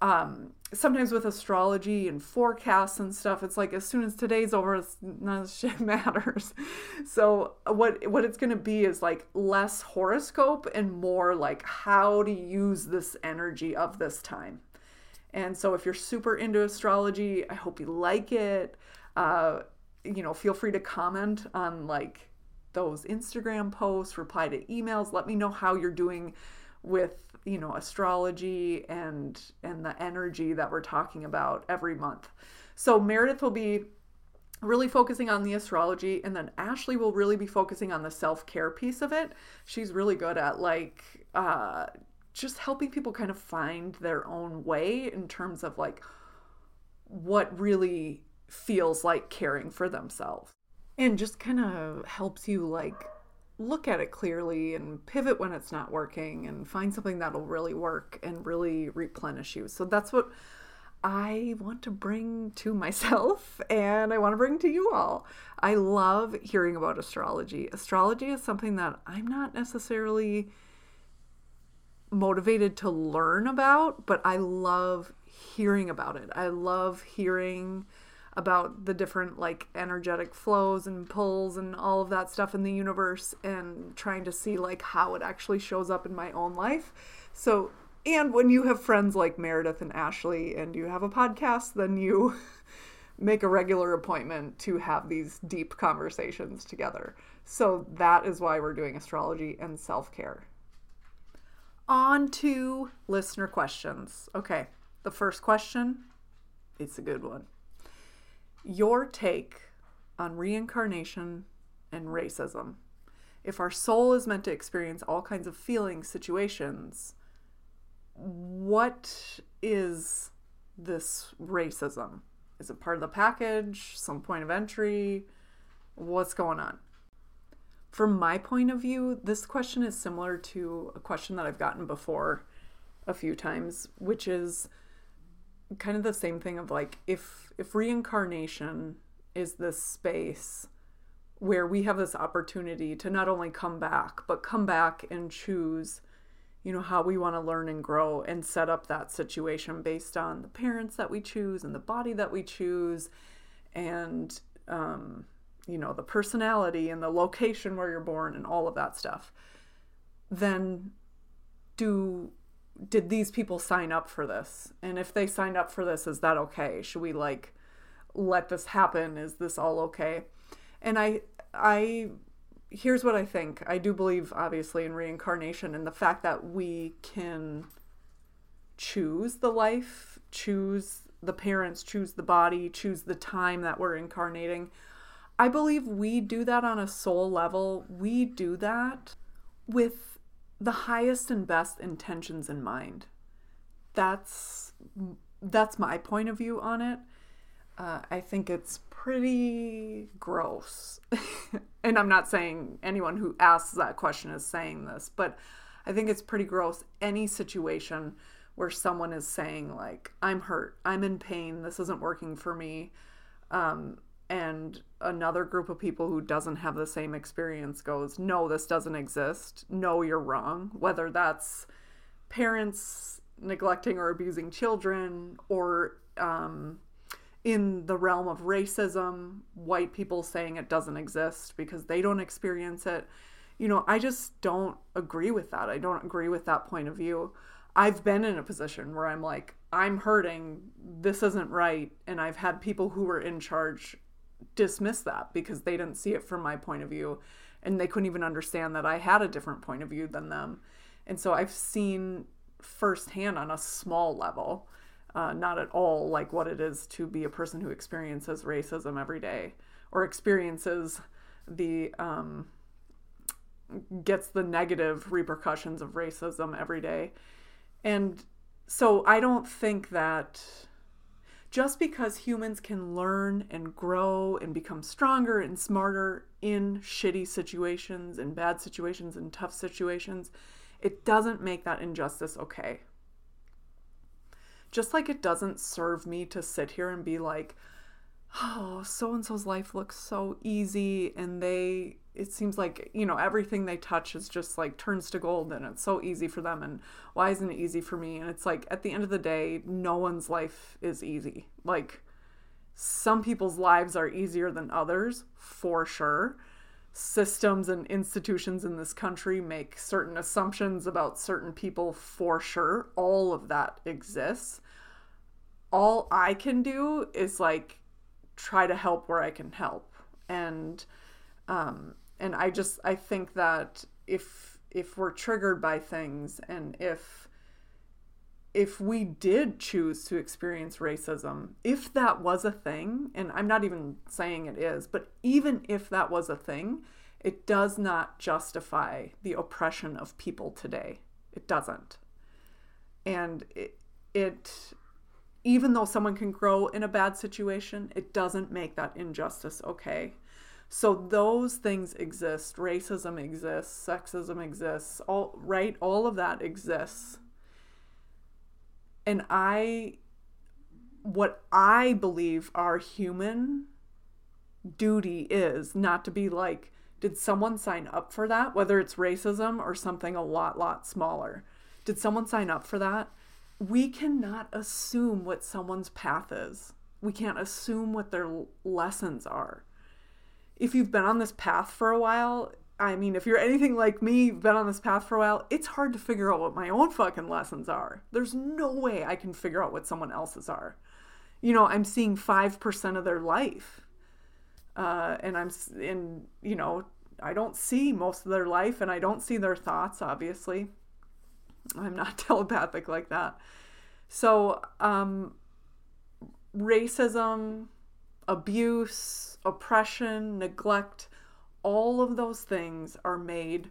um, sometimes with astrology and forecasts and stuff, it's like as soon as today's over, none of *laughs* shit matters. So what what it's going to be is like less horoscope and more like how to use this energy of this time. And so if you're super into astrology, I hope you like it. Uh, you know, feel free to comment on like those Instagram posts, reply to emails, let me know how you're doing with, you know, astrology and and the energy that we're talking about every month. So Meredith will be really focusing on the astrology and then Ashley will really be focusing on the self-care piece of it. She's really good at like uh just helping people kind of find their own way in terms of like what really feels like caring for themselves. And just kind of helps you like look at it clearly and pivot when it's not working and find something that'll really work and really replenish you. So that's what I want to bring to myself *laughs* and I want to bring to you all. I love hearing about astrology. Astrology is something that I'm not necessarily motivated to learn about, but I love hearing about it. I love hearing about the different like energetic flows and pulls and all of that stuff in the universe and trying to see like how it actually shows up in my own life. So, and when you have friends like Meredith and Ashley and you have a podcast, then you *laughs* make a regular appointment to have these deep conversations together. So that is why we're doing astrology and self-care. On to listener questions. Okay, the first question, it's a good one your take on reincarnation and racism. If our soul is meant to experience all kinds of feelings, situations, what is this racism? Is it part of the package? Some point of entry? What's going on? From my point of view, this question is similar to a question that I've gotten before a few times, which is kind of the same thing of like if if reincarnation is this space where we have this opportunity to not only come back but come back and choose you know how we want to learn and grow and set up that situation based on the parents that we choose and the body that we choose and um, you know the personality and the location where you're born and all of that stuff. Then do did these people sign up for this? And if they signed up for this, is that okay? Should we like let this happen? Is this all okay? And I I here's what I think. I do believe obviously in reincarnation and the fact that we can choose the life, choose the parents, choose the body, choose the time that we're incarnating. I believe we do that on a soul level. We do that with the highest and best intentions in mind. That's that's my point of view on it. Uh, I think it's pretty gross. *laughs* and I'm not saying anyone who asks that question is saying this, but I think it's pretty gross. Any situation where someone is saying, like, I'm hurt, I'm in pain, this isn't working for me, um, and another group of people who doesn't have the same experience goes, No, this doesn't exist. No, you're wrong. Whether that's parents neglecting or abusing children or um, in the realm of racism, white people saying it doesn't exist because they don't experience it. You know, I just don't agree with that. I don't agree with that point of view. I've been in a position where I'm like, I'm hurting, this isn't right. And I've had people who were in charge dismiss that because they didn't see it from my point of view and they couldn't even understand that I had a different point of view than them. And so I've seen firsthand on a small level, uh, not at all like what it is to be a person who experiences racism every day or experiences the um, gets the negative repercussions of racism every day. And so I don't think that just because humans can learn and grow and become stronger and smarter in shitty situations and bad situations and tough situations, it doesn't make that injustice okay. Just like it doesn't serve me to sit here and be like, oh, so and so's life looks so easy and they it seems like, you know, everything they touch is just like turns to gold and it's so easy for them and why isn't it easy for me? And it's like at the end of the day, no one's life is easy. Like some people's lives are easier than others, for sure. Systems and institutions in this country make certain assumptions about certain people, for sure. All of that exists. All I can do is like try to help where I can help. And um and I just I think that if if we're triggered by things and if if we did choose to experience racism, if that was a thing, and I'm not even saying it is, but even if that was a thing, it does not justify the oppression of people today. It doesn't. And it, it even though someone can grow in a bad situation, it doesn't make that injustice okay. So those things exist. Racism exists, sexism exists, all right, all of that exists and I, what I believe our human duty is not to be like, did someone sign up for that? Whether it's racism or something a lot, lot smaller. Did someone sign up for that? We cannot assume what someone's path is. We can't assume what their lessons are. If you've been on this path for a while, I mean, if you're anything like me, you've been on this path for a while, it's hard to figure out what my own fucking lessons are. There's no way I can figure out what someone else's are. You know, I'm seeing 5% of their life. Uh, and I'm in, you know, I don't see most of their life and I don't see their thoughts, obviously. I'm not *laughs* telepathic like that. So, um, racism, abuse, oppression, neglect, all of those things are made,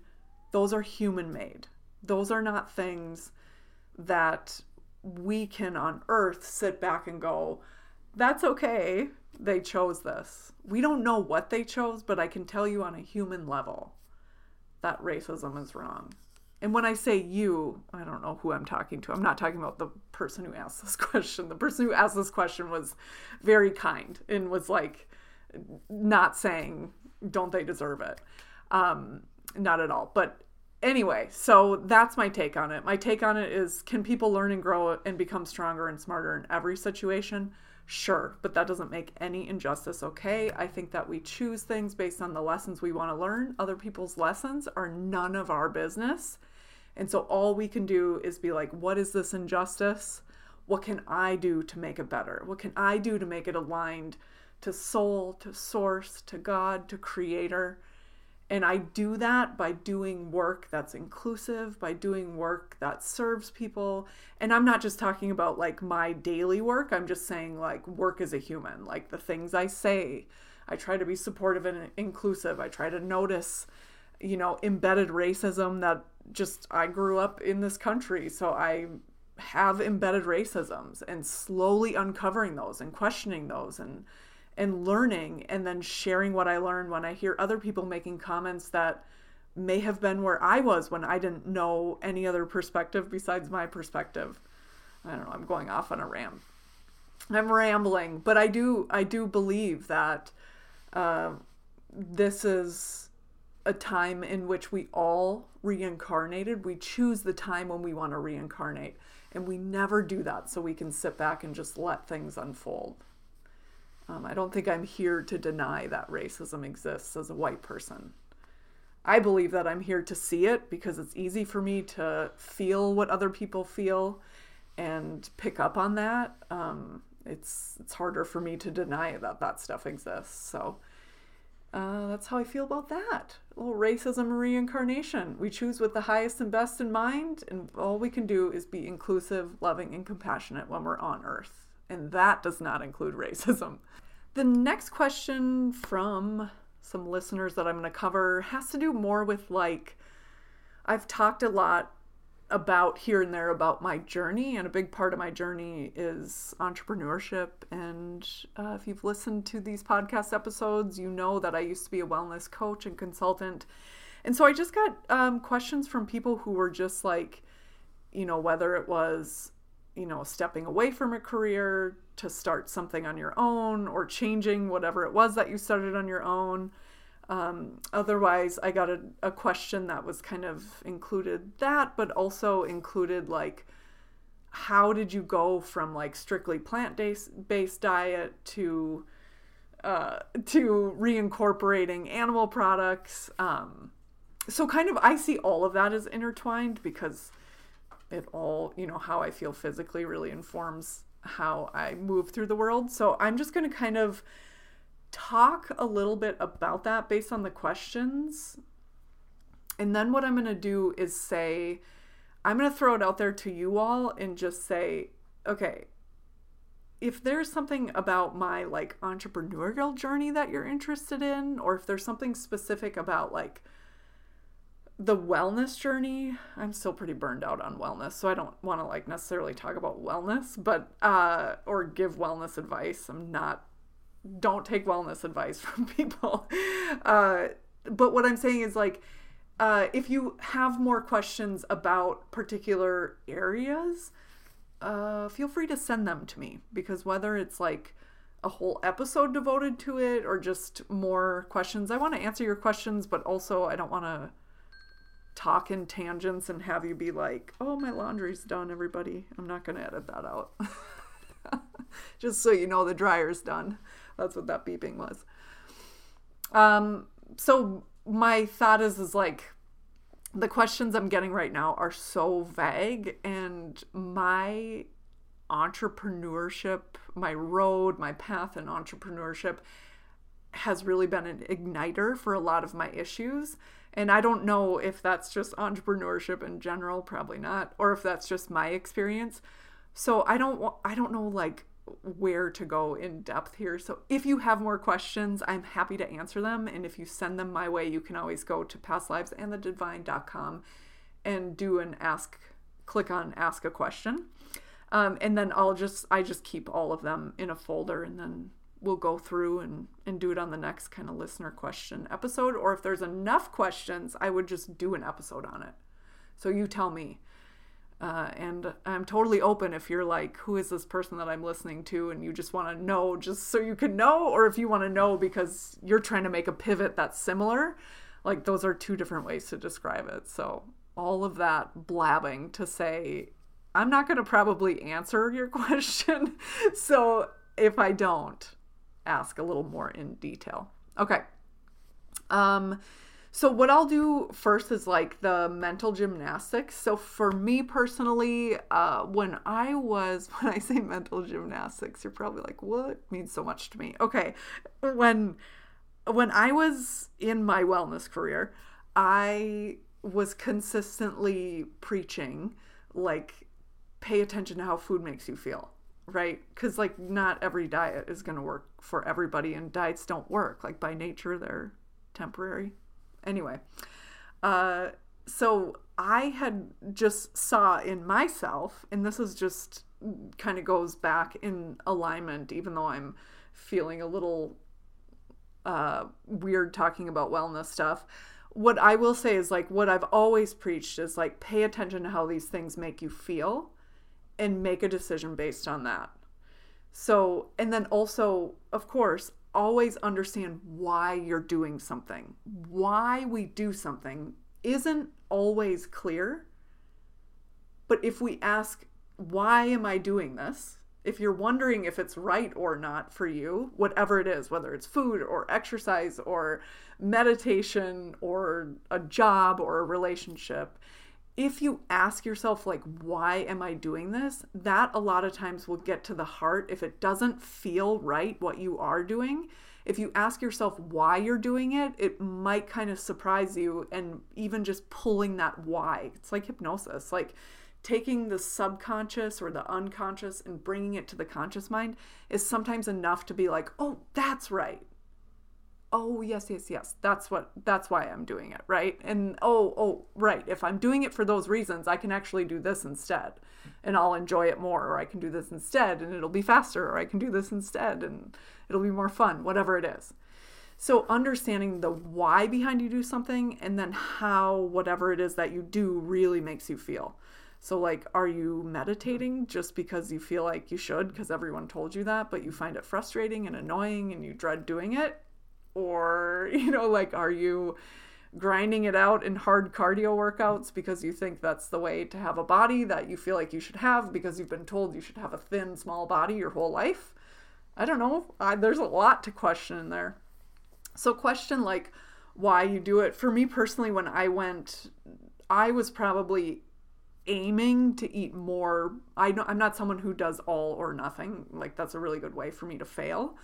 those are human made. Those are not things that we can on earth sit back and go, that's okay. They chose this. We don't know what they chose, but I can tell you on a human level that racism is wrong. And when I say you, I don't know who I'm talking to. I'm not talking about the person who asked this *laughs* question. The person who asked this question was very kind and was like not saying don't they deserve it? Um, not at all. But anyway, so that's my take on it. My take on it is can people learn and grow and become stronger and smarter in every situation? Sure, but that doesn't make any injustice okay. I think that we choose things based on the lessons we want to learn. Other people's lessons are none of our business. And so all we can do is be like, what is this injustice? What can I do to make it better? What can I do to make it aligned to soul, to source, to God, to creator. And I do that by doing work that's inclusive, by doing work that serves people. And I'm not just talking about like my daily work, I'm just saying like work as a human, like the things I say. I try to be supportive and inclusive. I try to notice, you know, embedded racism that just I grew up in this country. So I have embedded racisms and slowly uncovering those and questioning those and and learning and then sharing what I learned when I hear other people making comments that may have been where I was when I didn't know any other perspective besides my perspective. I don't know, I'm going off on a ram. I'm rambling, but I do I do believe that uh, this is a time in which we all reincarnated. We choose the time when we want to reincarnate, and we never do that so we can sit back and just let things unfold. Um, I don't think I'm here to deny that racism exists as a white person. I believe that I'm here to see it because it's easy for me to feel what other people feel and pick up on that. Um, it's it's harder for me to deny that that stuff exists. So uh, that's how I feel about that. A little racism reincarnation. We choose with the highest and best in mind, and all we can do is be inclusive, loving, and compassionate when we're on Earth and that does not include *laughs* racism. The next question from some listeners that I'm going to cover has to do more with like, I've talked a lot about here and there about my journey, and a big part of my journey is entrepreneurship. And uh, if you've listened to these podcast episodes, you know that I used to be a wellness coach and consultant. And so I just got um, questions from people who were just like, you know, whether it was you know, stepping away from a career, to start something on your own or changing whatever it was that you started on your own. Um, otherwise, I got a, a question that was kind of included that, but also included like, how did you go from like strictly plant based diet to uh, to reincorporating animal products? Um, so kind of I see all of that as intertwined because it all, you know, how I feel physically really informs how I move through the world. So I'm just going to kind of talk a little bit about that based on the questions. And then what I'm going to do is say, I'm going to throw it out there to you all and just say, okay, if there's something about my like entrepreneurial journey that you're interested in, or if there's something specific about like the wellness journey, I'm still pretty burned out on wellness, so I don't want to like necessarily talk about wellness, but uh or give wellness advice. I'm not don't take wellness advice *laughs* from people. Uh but what I'm saying is like uh if you have more questions about particular areas, uh feel free to send them to me because whether it's like a whole episode devoted to it or just more questions, I want to answer your questions, but also I don't want to talk in tangents and have you be like, oh, my laundry's done, everybody. I'm not going to edit that out. *laughs* Just so you know, the dryer's done. That's what that beeping was. Um, so my thought is, is like, the questions I'm getting right now are so vague, and my entrepreneurship, my road, my path in entrepreneurship has really been an igniter for a lot of my issues. And I don't know if that's just entrepreneurship in general, probably not, or if that's just my experience. So I don't I don't know like where to go in depth here. So if you have more questions, I'm happy to answer them. And if you send them my way, you can always go to pastlivesandthedivine.com and do an ask, click on ask a question. Um, and then I'll just, I just keep all of them in a folder and then we'll go through and, and do it on the next kind of listener question episode. Or if there's enough questions, I would just do an episode on it. So you tell me. Uh, and I'm totally open if you're like, who is this person that I'm listening to? And you just want to know just so you can know, or if you want to know because you're trying to make a pivot that's similar. Like, those are two different ways to describe it. So, all of that blabbing to say, I'm not going to probably answer your *laughs* question. so, if I don't, ask a little more in detail. Okay. Um, so what I'll do first is like the mental gymnastics. So for me personally, uh, when I was *laughs* when I say mental gymnastics, you're probably like, what it means so much to me? Okay, when when I was in my wellness career, I was consistently preaching like pay attention to how food makes you feel right? Because like not every diet is going to work for everybody, and diets don't work. Like by nature, they're temporary. Anyway, uh, so I had just saw in myself, and this is just kind of goes back in alignment, even though I'm feeling a little uh, weird talking about wellness stuff. What I will say is like what I've always preached is like pay attention to how these things make you feel and make a decision based on that. So, and then also, of course, always understand why you're doing something. Why we do something isn't always clear. But if we ask, why am I doing this? If you're wondering if it's right or not for you, whatever it is, whether it's food or exercise or meditation or a job or a relationship, if you ask yourself like why am i doing this? That a lot of times will get to the heart if it doesn't feel right what you are doing. If you ask yourself why you're doing it it might kind of surprise you and even just pulling that why. It's like hypnosis like taking the subconscious or the unconscious and bringing it to the conscious mind is sometimes enough to be like oh that's right oh yes yes yes that's what that's why i'm doing it right? And oh oh right if i'm doing it for those reasons i can actually do this instead and i'll enjoy it more or i can do this instead and it'll be faster or i can do this instead and it'll be more fun whatever it is. So understanding the why behind you do something and then how whatever it is that you do really makes you feel. So, like, are you meditating just because you feel like you should because everyone told you that, but you find it frustrating and annoying and you dread doing it? Or, *laughs* you know, like, are you grinding it out in hard cardio workouts because you think that's the way to have a body that you feel like you should have because you've been told you should have a thin, small body your whole life? I don't know. I, there's a lot to question in there. So, question like why you do it. For me personally, when I went, I was probably aiming to eat more. I know I'm not someone who does all or nothing. Like that's a really good way for me to fail.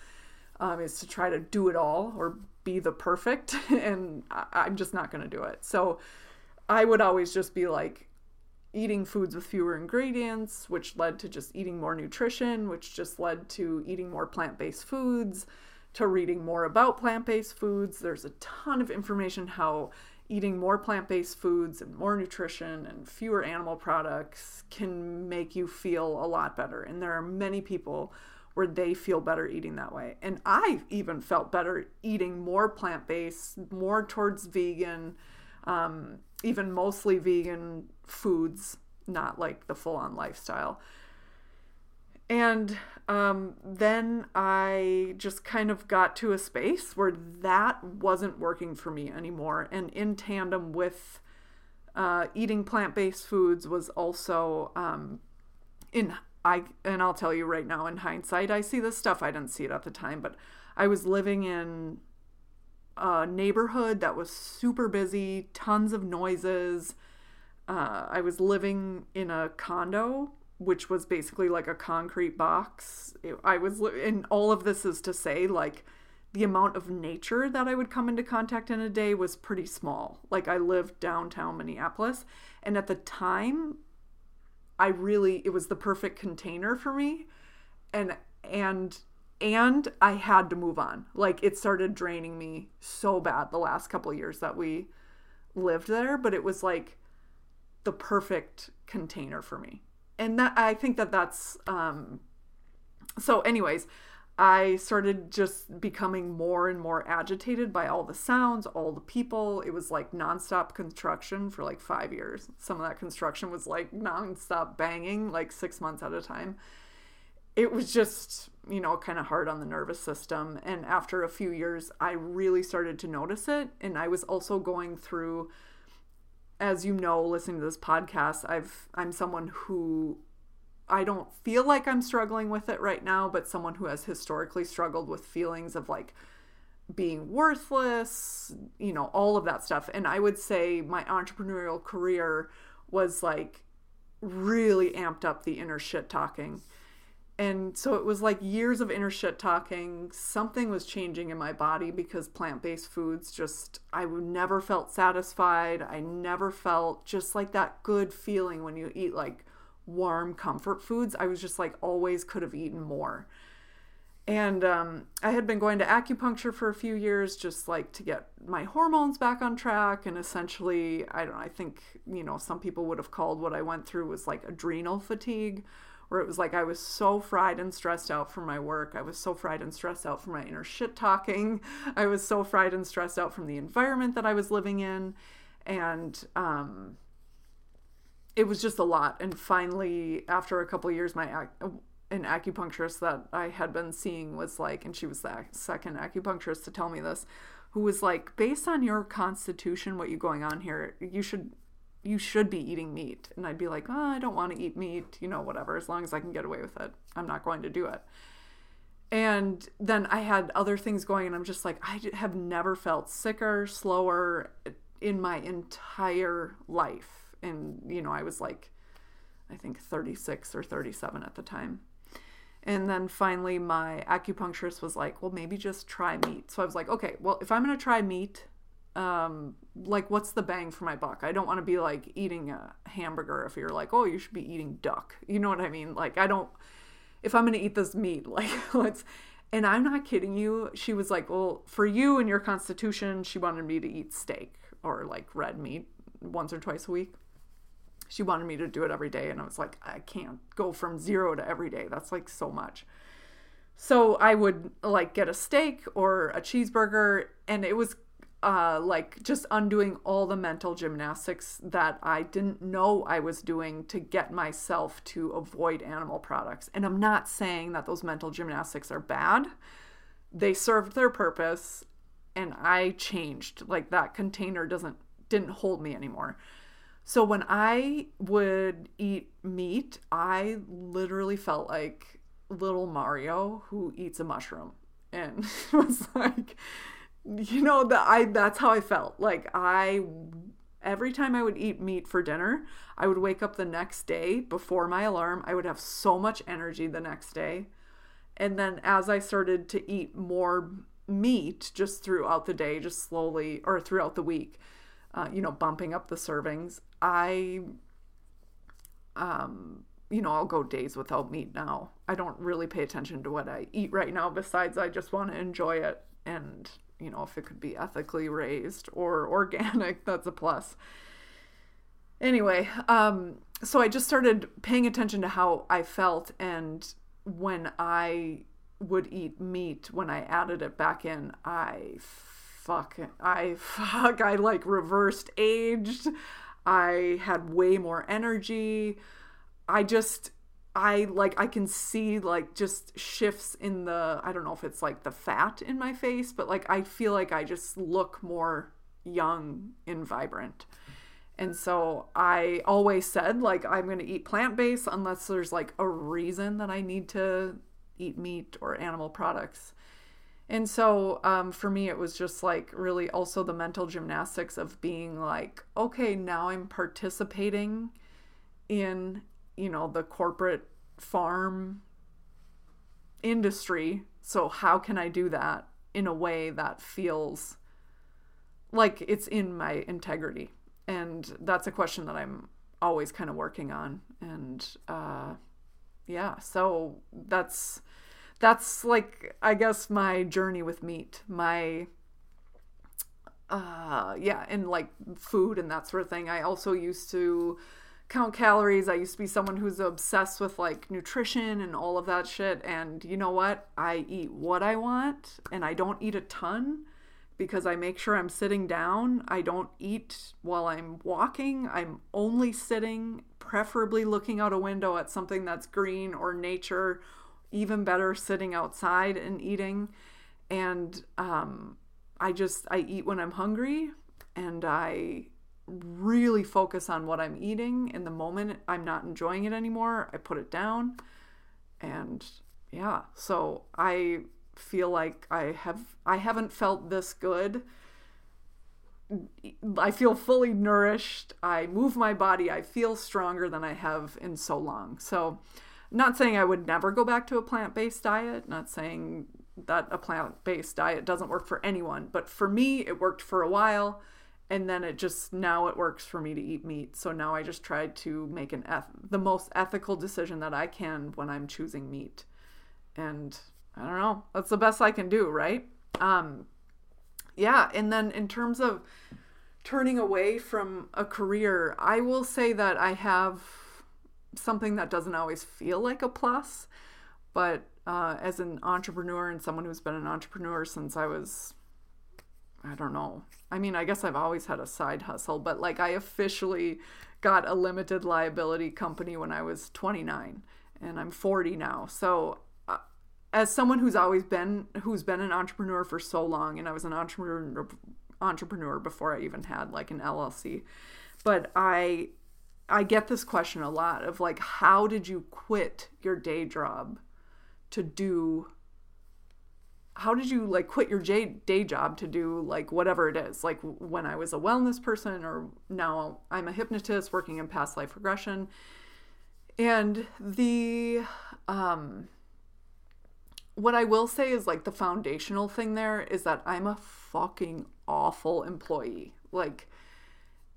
Um, is to try to do it all or be the perfect, *laughs* and I, I'm just not going to do it. So I would always just be like eating foods with fewer ingredients, which led to just eating more nutrition, which just led to eating more plant based foods, to reading more about plant based foods. There's a ton of information how eating more plant based foods and more nutrition and fewer animal products can make you feel a lot better. And there are many people where they feel better eating that way. And I even felt better eating more plant based, more towards vegan, um, even mostly vegan foods, not like the full on lifestyle. And um, then I just kind of got to a space where that wasn't working for me anymore. And in tandem with uh, eating plant based foods was also um, in I and I'll tell you right now in hindsight I see this stuff I didn't see it at the time but I was living in a neighborhood that was super busy tons of noises uh, I was living in a condo which was basically like a concrete box. It, I was, and all of this is to say, like, the amount of nature that I would come into contact in a day was pretty small. Like, I lived downtown Minneapolis, and at the time, I really, it was the perfect container for me. And, and, and I had to move on. Like, it started draining me so bad the last couple years that we lived there, but it was like the perfect container for me and that I think that that's um, so. Anyways, I started just becoming more and more agitated by all the sounds, all the people. It was like nonstop construction for like five years. Some of that construction was like nonstop banging, like six months at a time. It was just, you know, kind of hard on the nervous system. And after a few years, I really started to notice it. And I was also going through as you know, listening to this podcast, I've I'm someone who I don't feel like I'm struggling with it right now, but someone who has historically struggled with feelings of like being worthless, you know, all of that stuff. And I would say my entrepreneurial career was like really amped up the inner shit talking and so it was like years of inner shit talking. Something was changing in my body because plant based foods just, I never felt satisfied. I never felt just like that good feeling when you eat like warm comfort foods. I was just like always could have eaten more. And um, I had been going to acupuncture for a few years just like to get my hormones back on track. And essentially, I don't know, I think, you know, some people would have called what I went through was like adrenal fatigue where it was like I was so fried and stressed out from my work. I was so fried and stressed out from my inner shit talking. I was so fried and stressed out from the environment that I was living in. And um, it was just a lot. And finally, after a couple years, my an acupuncturist that I had been seeing was like, and she was the second acupuncturist to tell me this, who was like, based on your constitution, what you going on here, you should you should be eating meat. And I'd be like, oh, I don't want to eat meat, you know, whatever, as long as I can get away with it. I'm not going to do it. And then I had other things going, and I'm just like, I have never felt sicker, slower in my entire life. And, you know, I was like, I think 36 or 37 at the time. And then finally, my acupuncturist was like, well, maybe just try meat. So I was like, okay, well, if I'm going to try meat, um like what's the bang for my buck? I don't want to be like eating a hamburger if you're like oh you should be eating duck you know what i mean? Like i don't if i'm going to eat this meat *laughs* like let's and i'm not kidding you. She was like well for you and your constitution she wanted me to eat steak or like red meat once or twice a week she wanted me to do it every day and i was like i can't go from zero to every day that's like so much so i would like get a steak or a cheeseburger and it was uh, like just undoing all the mental gymnastics that I didn't know I was doing to get myself to avoid animal products. And I'm not saying that those mental gymnastics are bad. They served their purpose and I changed. Like that container doesn't didn't hold me anymore. So when I would eat meat, I literally felt like little Mario who eats a mushroom and it *laughs* was like you know that I that's how I felt. Like I every time I would eat meat for dinner, I would wake up the next day before my alarm. I would have so much energy the next day. And then as I started to eat more meat just throughout the day, just slowly or throughout the week, uh, you know, bumping up the servings, I um you know, I'll go days without meat now. I don't really pay attention to what I eat right now besides I just want to enjoy it and you know, if it could be ethically raised or *laughs* organic, that's a plus. Anyway, um, so I just started paying attention to how I felt, and when I would eat meat, when I added it back in, I fuck, I *laughs* fuck, I like reversed aged. I had way more energy. I just I like I can see like just shifts in the I don't know if it's like the fat in my face, but like I feel like I just look more young and vibrant. And so I always said like I'm going to eat plant-based unless there's like a reason that I need to eat meat or animal products. And so um, for me, it was just like really also the mental gymnastics of being like, okay, now I'm participating in you know, the corporate farm industry. So, how can I do that in a way that feels like it's in my integrity? And that's a question that I'm always kind of working on. And uh, yeah, so that's that's like I guess my journey with meat, my uh yeah, and like food and that sort of thing. I also used to count calories. I used to be someone who's obsessed with like nutrition and all of that shit. And you know what? I eat what I want and I don't eat a ton because I make sure I'm sitting down. I don't eat while I'm walking. I'm only sitting, preferably looking out a window at something that's green or nature. Even better, sitting outside and eating. And um, I just, I eat when I'm hungry and I really focus on what I'm eating in the moment I'm not enjoying it anymore, I put it down. And yeah, so I feel like I have I haven't felt this good. I feel fully nourished. I move my body. I feel stronger than I have in so long. So, not saying I would never go back to a plant-based diet, not saying that a plant-based diet doesn't work for anyone, but for me it worked for a while and then it just now it works for me to eat meat. So now i just try to make an eth- the most ethical decision that i can when i'm choosing meat. And i don't know that's the best i can do right? Um yeah and then in terms of turning away from a career i will say that i have something that doesn't always feel like a plus but uh, as an entrepreneur and someone who's been an entrepreneur since i was I don't know. I mean, I guess I've always had a side hustle, but like I officially got a limited liability company when I was 29 and I'm 40 now. So uh, as someone who's always been who's been an entrepreneur for so long and I was an entrepreneur entrepreneur before I even had like an LLC. But I I get this question a lot of like how did you quit your day job to do how did you like quit your day job to do like whatever it is? Like when i was a wellness person or now i'm a hypnotist working in past life regression. And the um what i will say is like the foundational thing there is that i'm a fucking awful employee. Like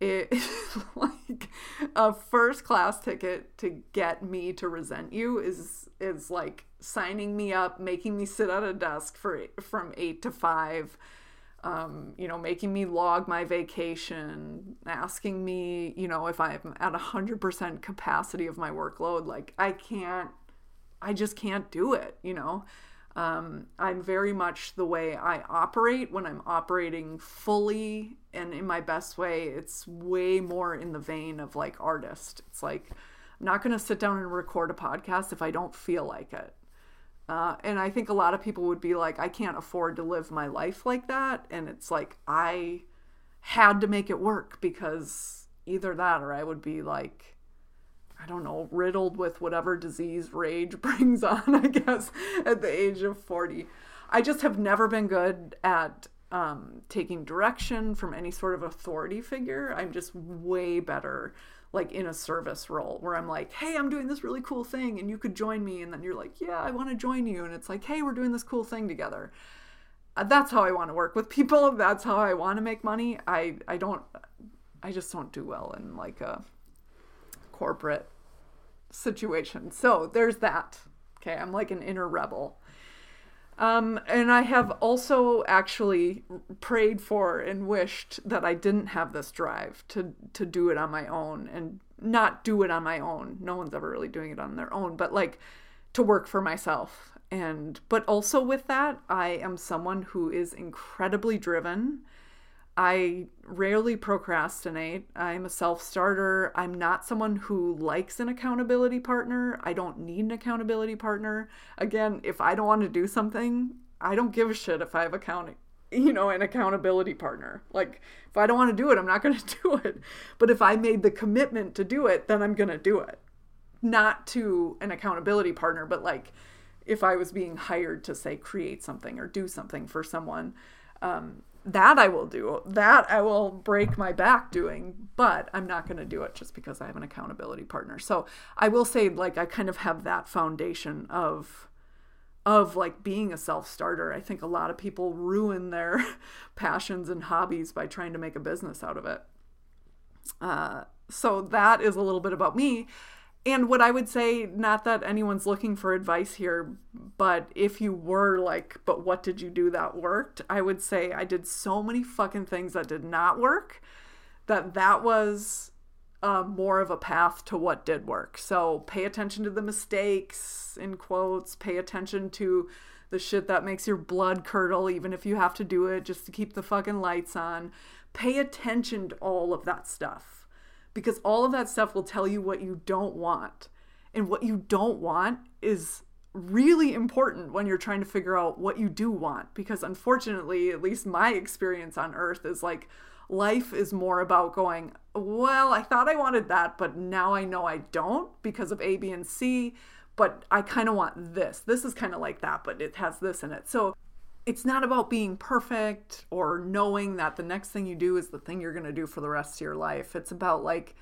it *laughs* like a first class ticket to get me to resent you is is like signing me up, making me sit at a desk for from 8 to 5. Um, you know, making me log my vacation, asking me, you know, if I'm at 100% capacity of my workload. Like, I can't, I just can't do it, you know? Um, I'm very much the way I operate when I'm operating fully and in my best way. It's way more in the vein of like artist. It's like I'm not going to sit down and record a podcast if I don't feel like it. Uh, and I think a lot of people would be like, I can't afford to live my life like that. And it's like, I had to make it work because either that or I would be like, I don't know, riddled with whatever disease rage *laughs* brings on, I guess, at the age of 40. I just have never been good at um, taking direction from any sort of authority figure. I'm just way better like in a service role where I'm like, hey, I'm doing this really cool thing and you could join me. And then you're like, yeah, I want to join you. And it's like, hey, we're doing this cool thing together. Uh, that's how I want to work with *laughs* people. That's how I want to make money. I, I don't, I just don't do well in like a corporate situation. So there's that. Okay. I'm like an inner rebel. Um, and I have also actually prayed for and wished that I didn't have this drive to to do it on my own and not do it on my own. No one's ever really doing it on their own, but like to work for myself. And but also with that, I am someone who is incredibly driven I rarely procrastinate. I'm a self starter. I'm not someone who likes an accountability partner. I don't need an accountability partner. Again, if I don't want to do something, I don't give a shit if I have accounting, you know, an accountability partner. Like, if I don't want to do it, I'm not going *laughs* to do it. But if I made the commitment to do it, then I'm going to do it. Not to an accountability partner, but like if I was being hired to say create something or do something for someone. Um, that I will do. That I will break my back doing, but I'm not going to do it just because I have an accountability partner. So I will say, like, I kind of have that foundation of of like being a self-starter. I think a lot of people ruin their *laughs* passions and hobbies by trying to make a business out of it. Uh, so that is a little bit about me. And what I would say, not that anyone's looking for advice here, but if you were like, but what did you do that worked? I would say I did so many fucking things that did not work that that was uh, more of a path to what did work. So pay attention to the mistakes, in quotes, pay attention to the shit that makes your blood curdle, even if you have to do it just to keep the fucking lights on. Pay attention to all of that stuff because all of that stuff will tell you what you don't want. And what you don't want is really important when you're trying to figure out what you do want. Because unfortunately, at least my experience on earth is like life is more about going, well, I thought I wanted that, but now I know I don't because of A, B, and C. But I kind of want this. This is kind of like that, but it has this in it. So it's not about being perfect or knowing that the next thing you do is the thing you're going to do for the rest of your life. It's about like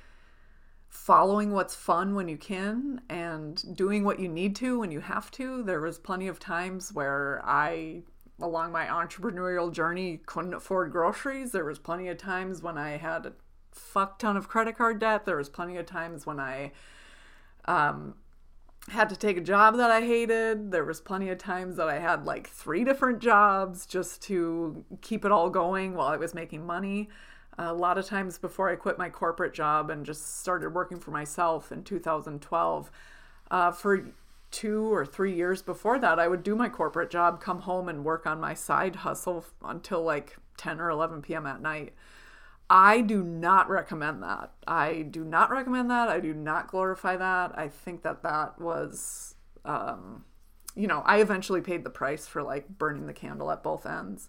following what's fun when you can and doing what you need to when you have to. There was plenty of times where I along my entrepreneurial journey couldn't afford groceries. There was plenty of times when I had a fuck ton of credit card debt. There was plenty of times when I um had to take a job that I hated. There was plenty of times that I had like three different jobs just to keep it all going while I was making money. A lot of times before I quit my corporate job and just started working for myself in 2012, uh, for two or three years before that, I would do my corporate job, come home and work on my side hustle until like 10 or 11 p.m. at night. I do not recommend that. I do not recommend that. I do not glorify that. I think that that was, um, you know, I eventually paid the price for like burning the candle at both ends,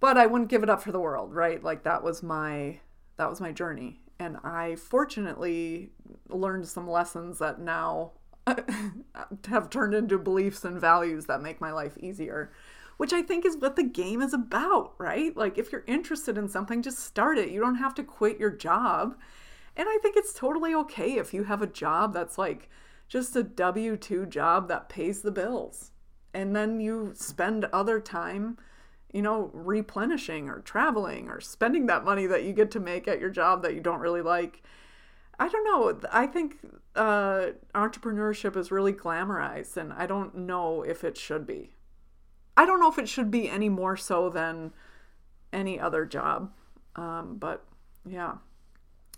but I wouldn't give it up for the world, right? Like that was my that was my journey, and I fortunately learned some lessons that now *laughs* have turned into beliefs and values that make my life easier which I think is what the game is about, right? Like, if you're interested in something, just start it. You don't have to quit your job. And I think it's totally okay if you have a job that's like just a W 2 job that pays the bills. And then you spend other time, you know, replenishing or traveling or spending that money that you get to make at your job that you don't really like. I don't know. I think uh, entrepreneurship is really glamorized, and I don't know if it should be. I don't know if it should be any more so than any other job. Um, but yeah.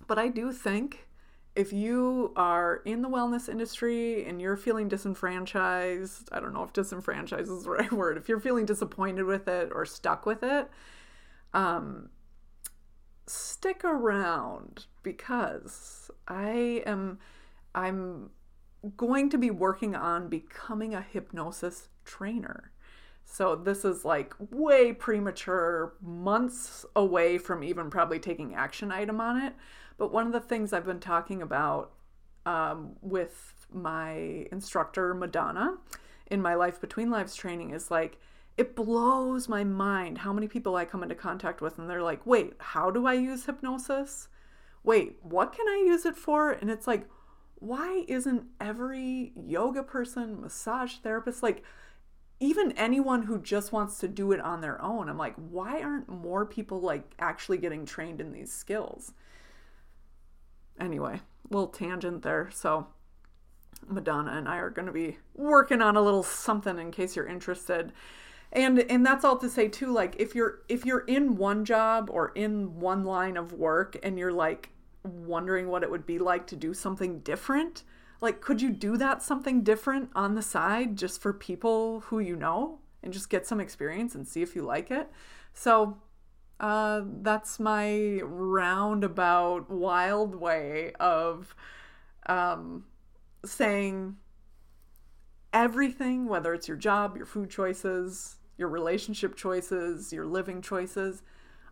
But I do think if you are in the wellness industry and you're feeling disenfranchised, I don't know if disenfranchised is the right *laughs* word, if you're feeling disappointed with it or stuck with it, um, stick around because I am I'm going to be working on becoming a hypnosis trainer. So this is like way premature, months away from even probably taking action item on it. But one of the things I've been talking about um, with my instructor, Madonna, in my Life Between Lives training is like, it blows my mind how many people I come into contact with and they're like, wait, how do I use hypnosis? Wait, what can I use it for? And it's like, why isn't every yoga person, massage therapist, like even anyone who just wants to do it on their own? I'm like, why aren't more people like actually getting trained in these skills? Anyway, little tangent there. So, Madonna and I are going to be working on a little something in case you're interested and and that's all to say too like if you're if you're in one job or in one line of work and you're like wondering what it would be like to do something different like could you do that something different on the side just for people who you know and just get some experience and see if you like it? So uh, that's my roundabout wild way of um, saying everything, whether it's your job, your food choices, your relationship choices, your living choices,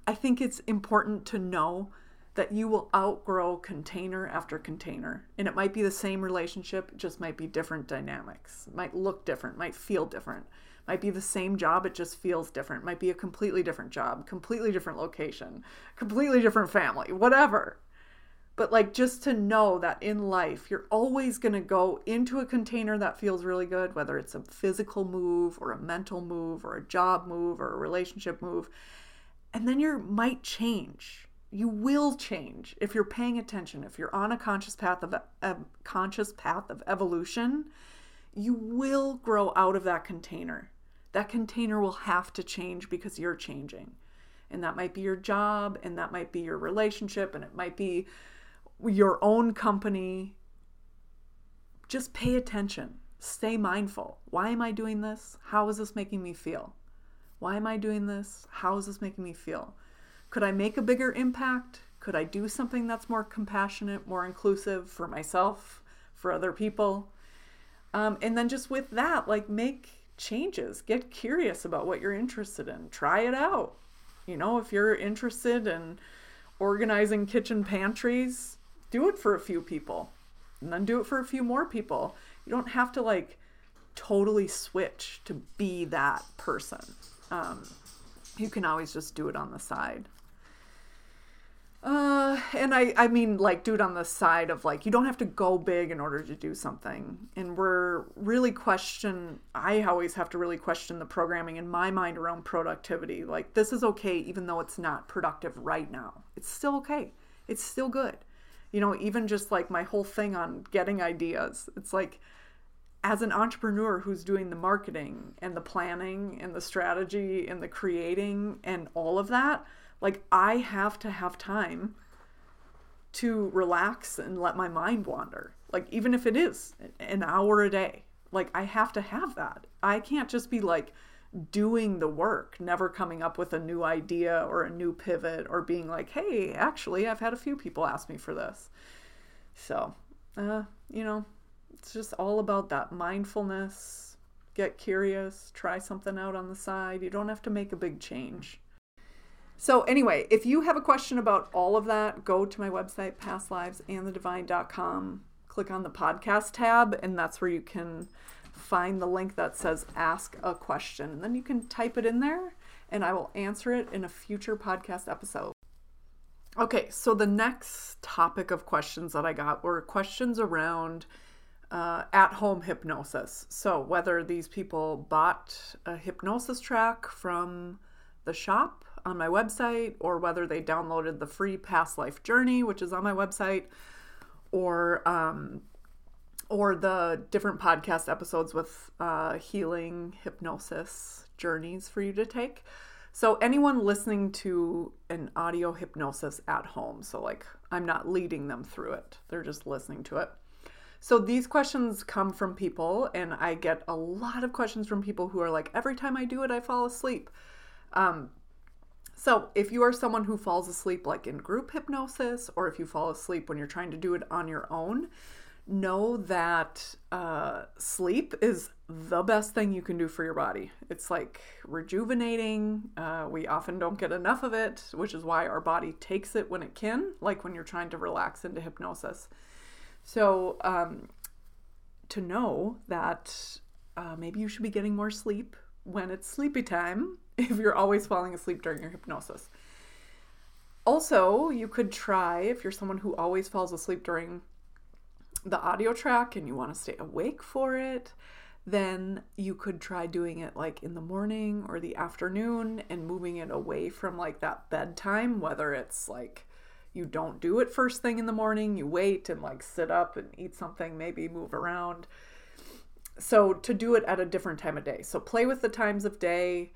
I think it's important to know that you will outgrow container after container. And it might be the same relationship, just might be different dynamics. Might look different, might feel different. Might be the same job, it just feels different. Might be a completely different job, completely different location, completely different family, whatever. But like just to know that in life, you're always going to go into a container that feels really good, whether it's a physical move or a mental move or a job move or a relationship move. And then you might change. You will change if you're paying attention. If you're on a conscious path of a conscious path of evolution, you will grow out of that container. That container will have to change because you're changing. And that might be your job, and that might be your relationship, and it might be your own company, just pay attention. Stay mindful. Why am I doing this? How is this making me feel? Why am I doing this? How is this making me feel? Could I make a bigger impact? Could I do something that's more compassionate, more inclusive for myself, for other people? Um, and then just with that, like make changes. Get curious about what you're interested in. Try it out. You know, if you're interested in organizing kitchen pantries, do it for a few people and then do it for a few more people. You don't have to like totally switch to be that person. Um, you can always just do it on the side. Uh, and I, I mean, like, do it on the side of like, you don't have to go big in order to do something. And we're really question, I always have to really question the programming in my mind around productivity. Like, this is okay, even though it's not productive right now. It's still okay. It's still good you know, even just like my whole thing on getting ideas. It's like, as an entrepreneur who's doing the marketing and the planning and the strategy and the creating and all of that, like I have to have time to relax and let my mind wander. Like even if it is an hour a day, like I have to have that. I can't just be like doing the work, never coming up with a new idea or a new pivot or being like, hey, actually, I've had a few people ask me for this. So, uh, you know, it's just all about that mindfulness. Get curious, try something out on the side. You don't have to make a big change. So, anyway, if you have a question about all of that, go to my website, pastlivesandthedivine.com. Click on the podcast tab, and that's where you can find the link that says ask a question. And then you can type it in there and I will answer it in a future podcast episode. Okay, so the next topic of questions that I got were questions around uh, at home hypnosis. So, whether these people bought a hypnosis track from the shop on my website, or whether they downloaded the free Past Life Journey, which is on my website, or um, or the different podcast episodes with uh, healing hypnosis journeys for you to take. So, anyone listening to an audio hypnosis at home, so like I'm not leading them through it. They're just listening to it. So these questions come from people, and I get a lot of questions from people who are like, every time I do it, I fall asleep. Um, so if you are someone who falls asleep like in group hypnosis, or if you fall asleep when you're trying to do it on your own, know that uh, sleep is the best thing you can do for your body. It's like rejuvenating. Uh, we often don't get enough of it, which is why our body takes it when it can, like when you're trying to relax into hypnosis. So, um, to know that uh, maybe you should be getting more sleep when it's sleepy time *laughs* if you're always falling asleep during your hypnosis. Also, you could try if you're someone who always falls asleep during the audio track and you want to stay awake for it, then you could try doing it like in the morning or the afternoon and moving it away from like that bedtime, whether it's like you don't do it first thing in the morning, you wait and like sit up and eat something, maybe move around. So to do it at a different time of day. So play with the times of day,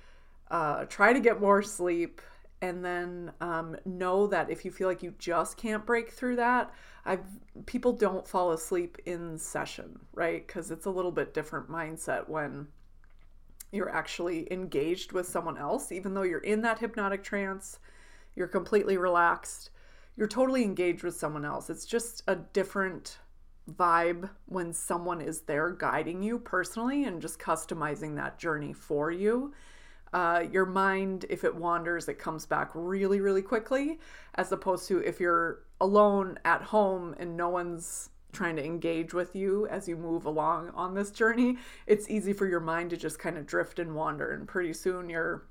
uh, try to get more sleep, and then um, know that if you feel like you just can't break through that, I've people don't fall asleep in session, right? Because it's a little bit different mindset when you're actually engaged with someone else, even though you're in that hypnotic trance, you're completely relaxed you're totally engaged with someone else. It's just a different vibe when someone is there guiding you personally and just customizing that journey for you. Uh, your mind, if it wanders, it comes back really, really quickly, as opposed to if you're alone at home and no one's trying to engage with you as you move along on this journey, it's easy for your mind to just kind of drift and wander. And pretty soon you're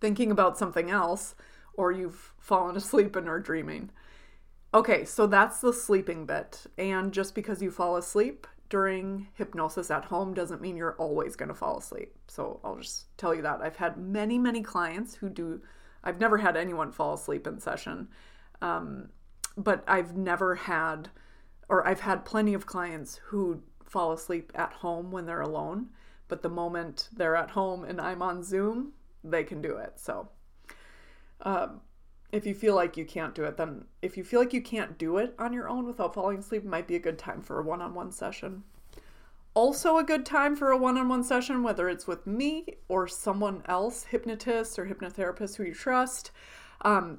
thinking about something else or you've fallen asleep and are dreaming. Okay, so that's the sleeping bit. And just because you fall asleep during hypnosis at home doesn't mean you're always going to fall asleep. So I'll just tell you that. I've had many, many clients who do, I've never had anyone fall asleep in session. Um, but I've never had, or I've had plenty of clients who fall asleep at home when they're alone. But the moment they're at home and I'm on Zoom, they can do it. So um, if you feel like you can't do it, then if you feel like you can't do it on your own without falling asleep, might be a good time for a one on one session. Also, a good time for a one on one session, whether it's with me or someone else, hypnotist or hypnotherapist who you trust. Um,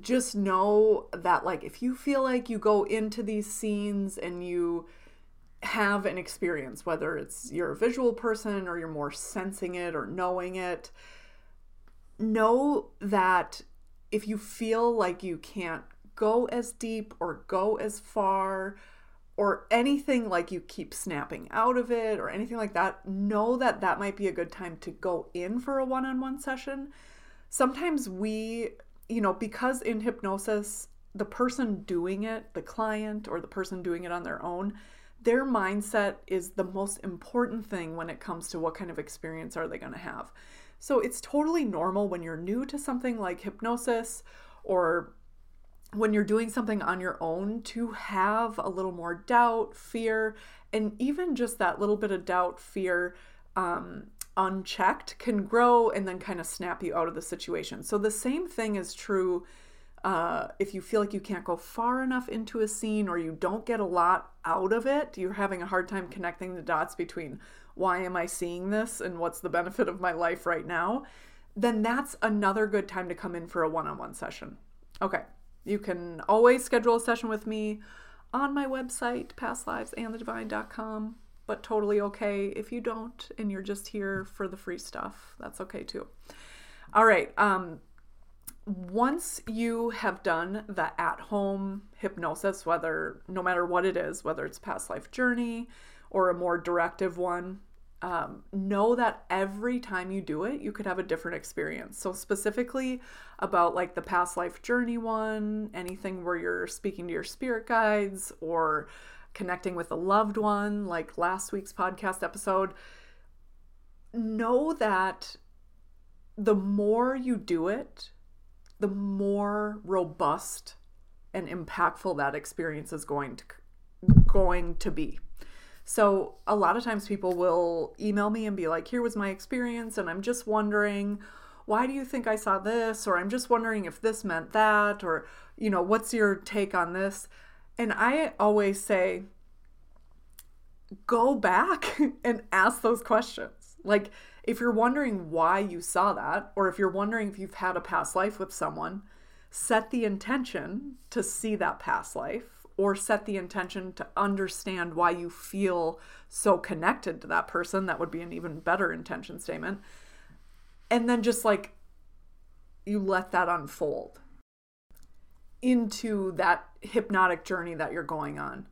just know that, like, if you feel like you go into these scenes and you have an experience, whether it's you're a visual person or you're more sensing it or knowing it, know that if you feel like you can't go as deep or go as far or anything like you keep snapping out of it or anything like that, know that that might be a good time to go in for a one on one session. Sometimes we, you know, because in hypnosis, the person doing it, the client or the person doing it on their own, their mindset is the most important thing when it comes to what kind of experience are they going to have. So it's totally normal when you're new to something like hypnosis or when you're doing something on your own to have a little more doubt, fear, and even just that little bit of doubt, fear, um, unchecked can grow and then kind of snap you out of the situation. So the same thing is true uh, if you feel like you can't go far enough into a scene or you don't get a lot out of it, you're having a hard time connecting the dots between why am I seeing this and what's the benefit of my life right now, then that's another good time to come in for a one on one session. Okay, you can always schedule a session with me on my website, pastlivesandthedivine.com, but totally okay if you don't and you're just here for the free stuff. That's okay too. All right, um, once you have done the at home hypnosis, whether no matter what it is, whether it's past life journey or a more directive one, um, know that every time you do it, you could have a different experience. So, specifically about like the past life journey one, anything where you're speaking to your spirit guides or connecting with a loved one, like last week's podcast episode, know that the more you do it, the more robust and impactful that experience is going to going to be. So, a lot of times people will email me and be like, here was my experience, and I'm just wondering. why do you think I saw this? Or I'm just wondering if this meant that. Or, you know, what's your take on this? And I always say, go back *laughs* and ask those questions. Like, if you're wondering why you saw that, or if you're wondering if you've had a past life with someone, set the intention to see that past life, or set the intention to understand why you feel so connected to that person. That would be an even better intention statement. And then just like you let that unfold into that hypnotic journey that you're going on.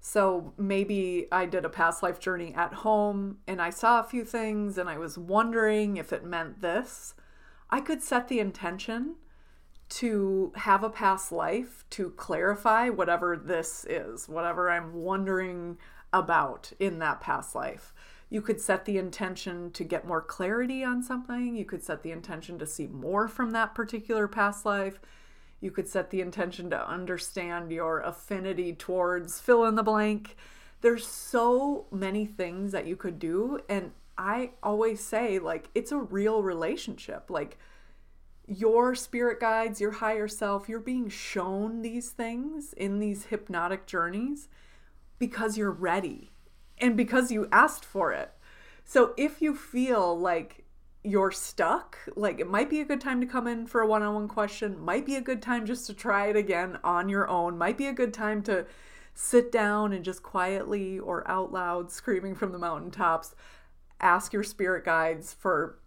So maybe I did a past life journey at home and I saw a few things and I was wondering if it meant this. I could set the intention to have a past life to clarify whatever this is, whatever I'm wondering about in that past life. You could set the intention to get more clarity on something. You could set the intention to see more from that particular past life. You could set the intention to understand your affinity towards fill in the blank. There's so many things that you could do. And I always say, like, it's a real relationship. Like, your spirit guides, your higher self, you're being shown these things in these hypnotic journeys because you're ready and because you asked for it. So if you feel like you're stuck, like it might be a good time to come in for a one on one question, might be a good time just to try it again on your own, might be a good time to sit down and just quietly or out loud, screaming from the mountaintops, ask your spirit guides for,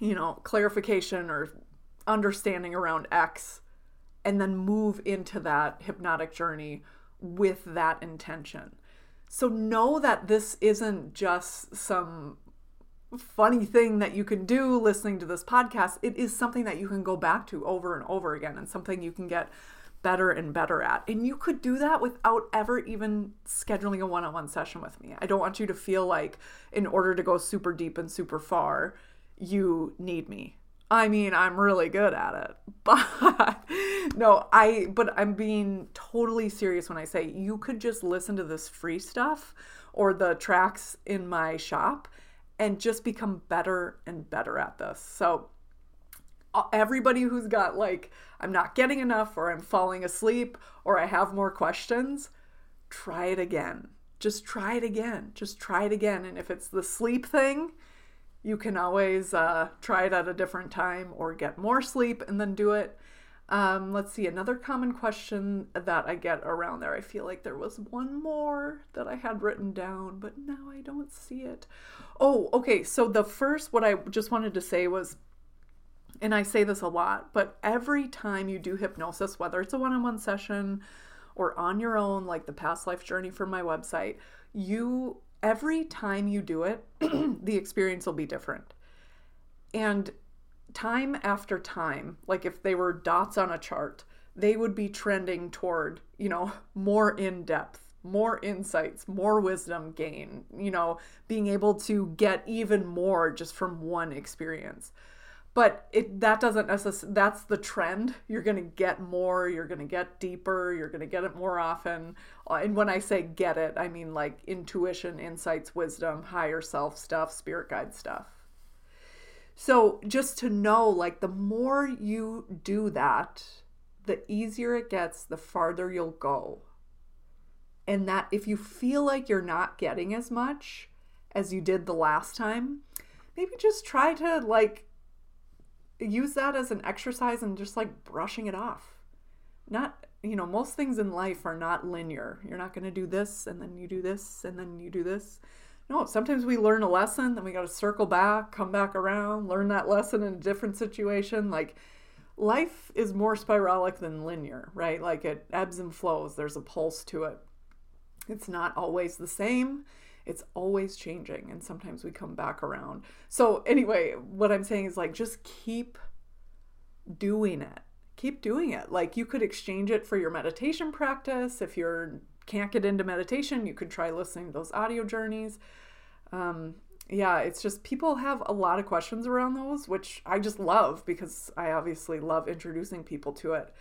you know, clarification or understanding around X, and then move into that hypnotic journey with that intention. So know that this isn't just some funny thing that you can do listening to this podcast. It is something that you can go back to over and over again and something you can get better and better at. And you could do that without ever even scheduling a one on one session with me. I don't want you to feel like, in order to go super deep and super far, you need me. I mean, I'm really good at it. *laughs* But no, I but I'm being totally serious when I say you could just listen to this free stuff or the tracks in my shop and just become better and better at this. So, uh, everybody who's got like, I'm not getting enough, or I'm falling asleep, or I have more questions, try it again. Just try it again. Just try it again. And if it's the sleep thing, you can always uh, try it at a different time or get more sleep and then do it. Um, let's see, another common question that I get around there. I feel like there was one more that I had written down, but now I don't see it. Oh, okay. So the first, what I just wanted to say was, and I say this a lot, but every time you do hypnosis, whether it's a one on one session or on your own, like the past life journey from my website, you, every time you do it, *clears throat* the experience will be different. And time after time, like if they were dots on a chart, they would be trending toward, you know, *laughs* more in depth, more insights, more wisdom gain, you know, being able to get even more just from one experience. But it that doesn't necessarily that's the trend. You're going to get more, you're going to get deeper, you're going to get it more often. Uh, and when I say get it, I mean like intuition, insights, wisdom, higher self stuff, spirit guide stuff. So just to know, like, the more you do that, the easier it gets, the farther you'll go. And that if you feel like you're not getting as much as you did the last time, maybe just try to, like, use that as an exercise and just like brushing it off. Not, you know, most things in life are not linear. You're not going to do this and then you do this and then you do this. No, sometimes we learn a lesson, then we got to circle back, come back around, learn that lesson in a different situation. Like life is more spiralic than linear, right? Like it ebbs and flows, there's a pulse to it. It's not always the same. It's always changing, and sometimes we come back around. So, anyway, what I'm saying is like just keep doing it. Keep doing it. Like you could exchange it for your meditation practice if you're can't get into meditation, you could try listening to those audio journeys. Um, yeah, it's just people have a lot of questions around those, which I just love because I obviously love introducing people to it.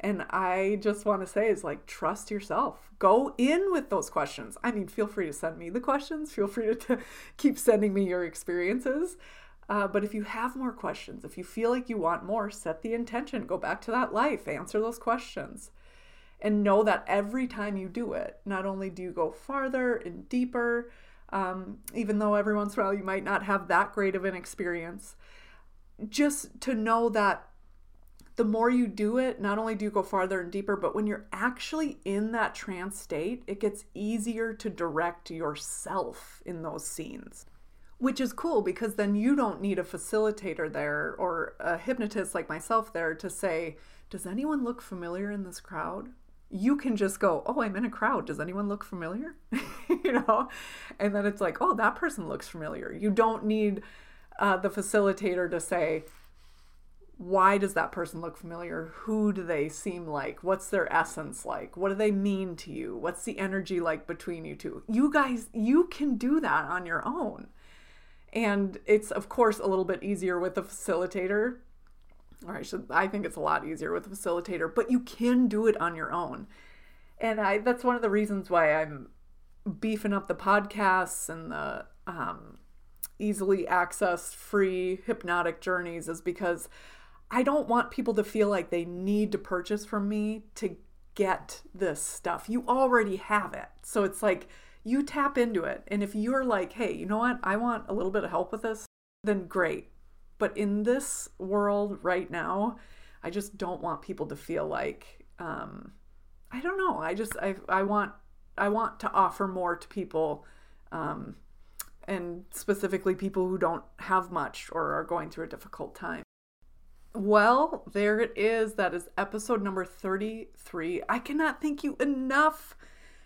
And I just want to say is like trust yourself. Go in with those questions. I mean, feel free to send me the questions. Feel free to, *laughs* keep sending me your experiences. Uh, but if you have more questions, if you feel like you want more, set the intention, go back to that life, answer those questions. And know that every time you do it, not only do you go farther and deeper, um, even though every once in a while you might not have that great of an experience, just to know that the more you do it, not only do you go farther and deeper, but when you're actually in that trance state, it gets easier to direct yourself in those scenes. Which is cool because then you don't need a facilitator there or a hypnotist like myself there to say, Does anyone look familiar in this crowd? You can just go, Oh, I'm in a crowd. Does anyone look familiar? *laughs* you know? And then it's like, Oh, that person looks familiar. You don't need uh, the facilitator to say, why does that person look familiar? Who do they seem like? What's their essence like? What do they mean to you? What's the energy like between you two? You guys, you can do that on your own. And it's, of course, a little bit easier with a facilitator. Or I should, I think it's a lot easier with a facilitator, but you can do it on your own. And I, that's one of the reasons why I'm beefing up the podcasts and the um, easily accessed free hypnotic journeys is because I don't want people to feel like they need to purchase from me to get this stuff. You already have it. So it's like you tap into it. And if you're like, hey, you know what? I want a little bit of help with this, then great. But in this world right now, I just don't want people to feel like, um, I don't know. I just, I, I want, I want to offer more to people, um, and specifically people who don't have much or are going through a difficult time. Well, there it is. That is episode number 33. I cannot thank you enough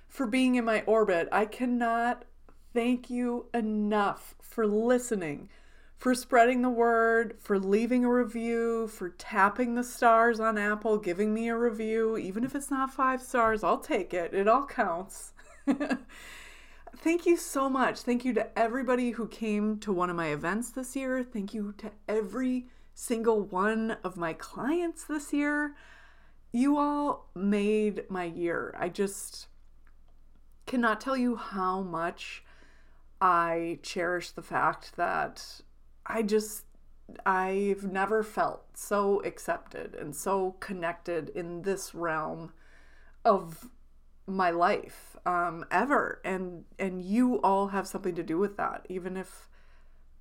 for being in my orbit. I cannot thank you enough for listening, for spreading the word, for leaving a review, for tapping the stars on Apple, giving me a review. Even if it's not five stars, I'll take it. It all counts. *laughs* Thank you so much. Thank you to everybody who came to one of my events this year. Thank you to every single one of my clients this year. You all made my year. I just cannot tell you how much I cherish the fact that I just I've never felt so accepted and so connected in this realm of my life um, ever and and you all have something to do with that even if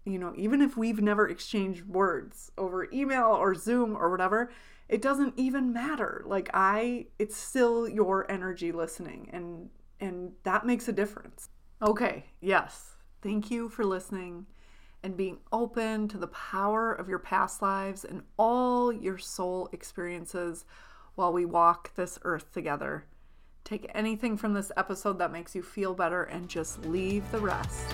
you know, even if we've never exchanged words over email or Zoom or whatever, it doesn't even matter. Like I it's still your energy listening and and that makes a difference. Okay, yes. Thank you for listening and being open to the power of your past lives and all your soul experiences while we walk this earth together. Take anything from this episode that makes you feel better and just leave the rest.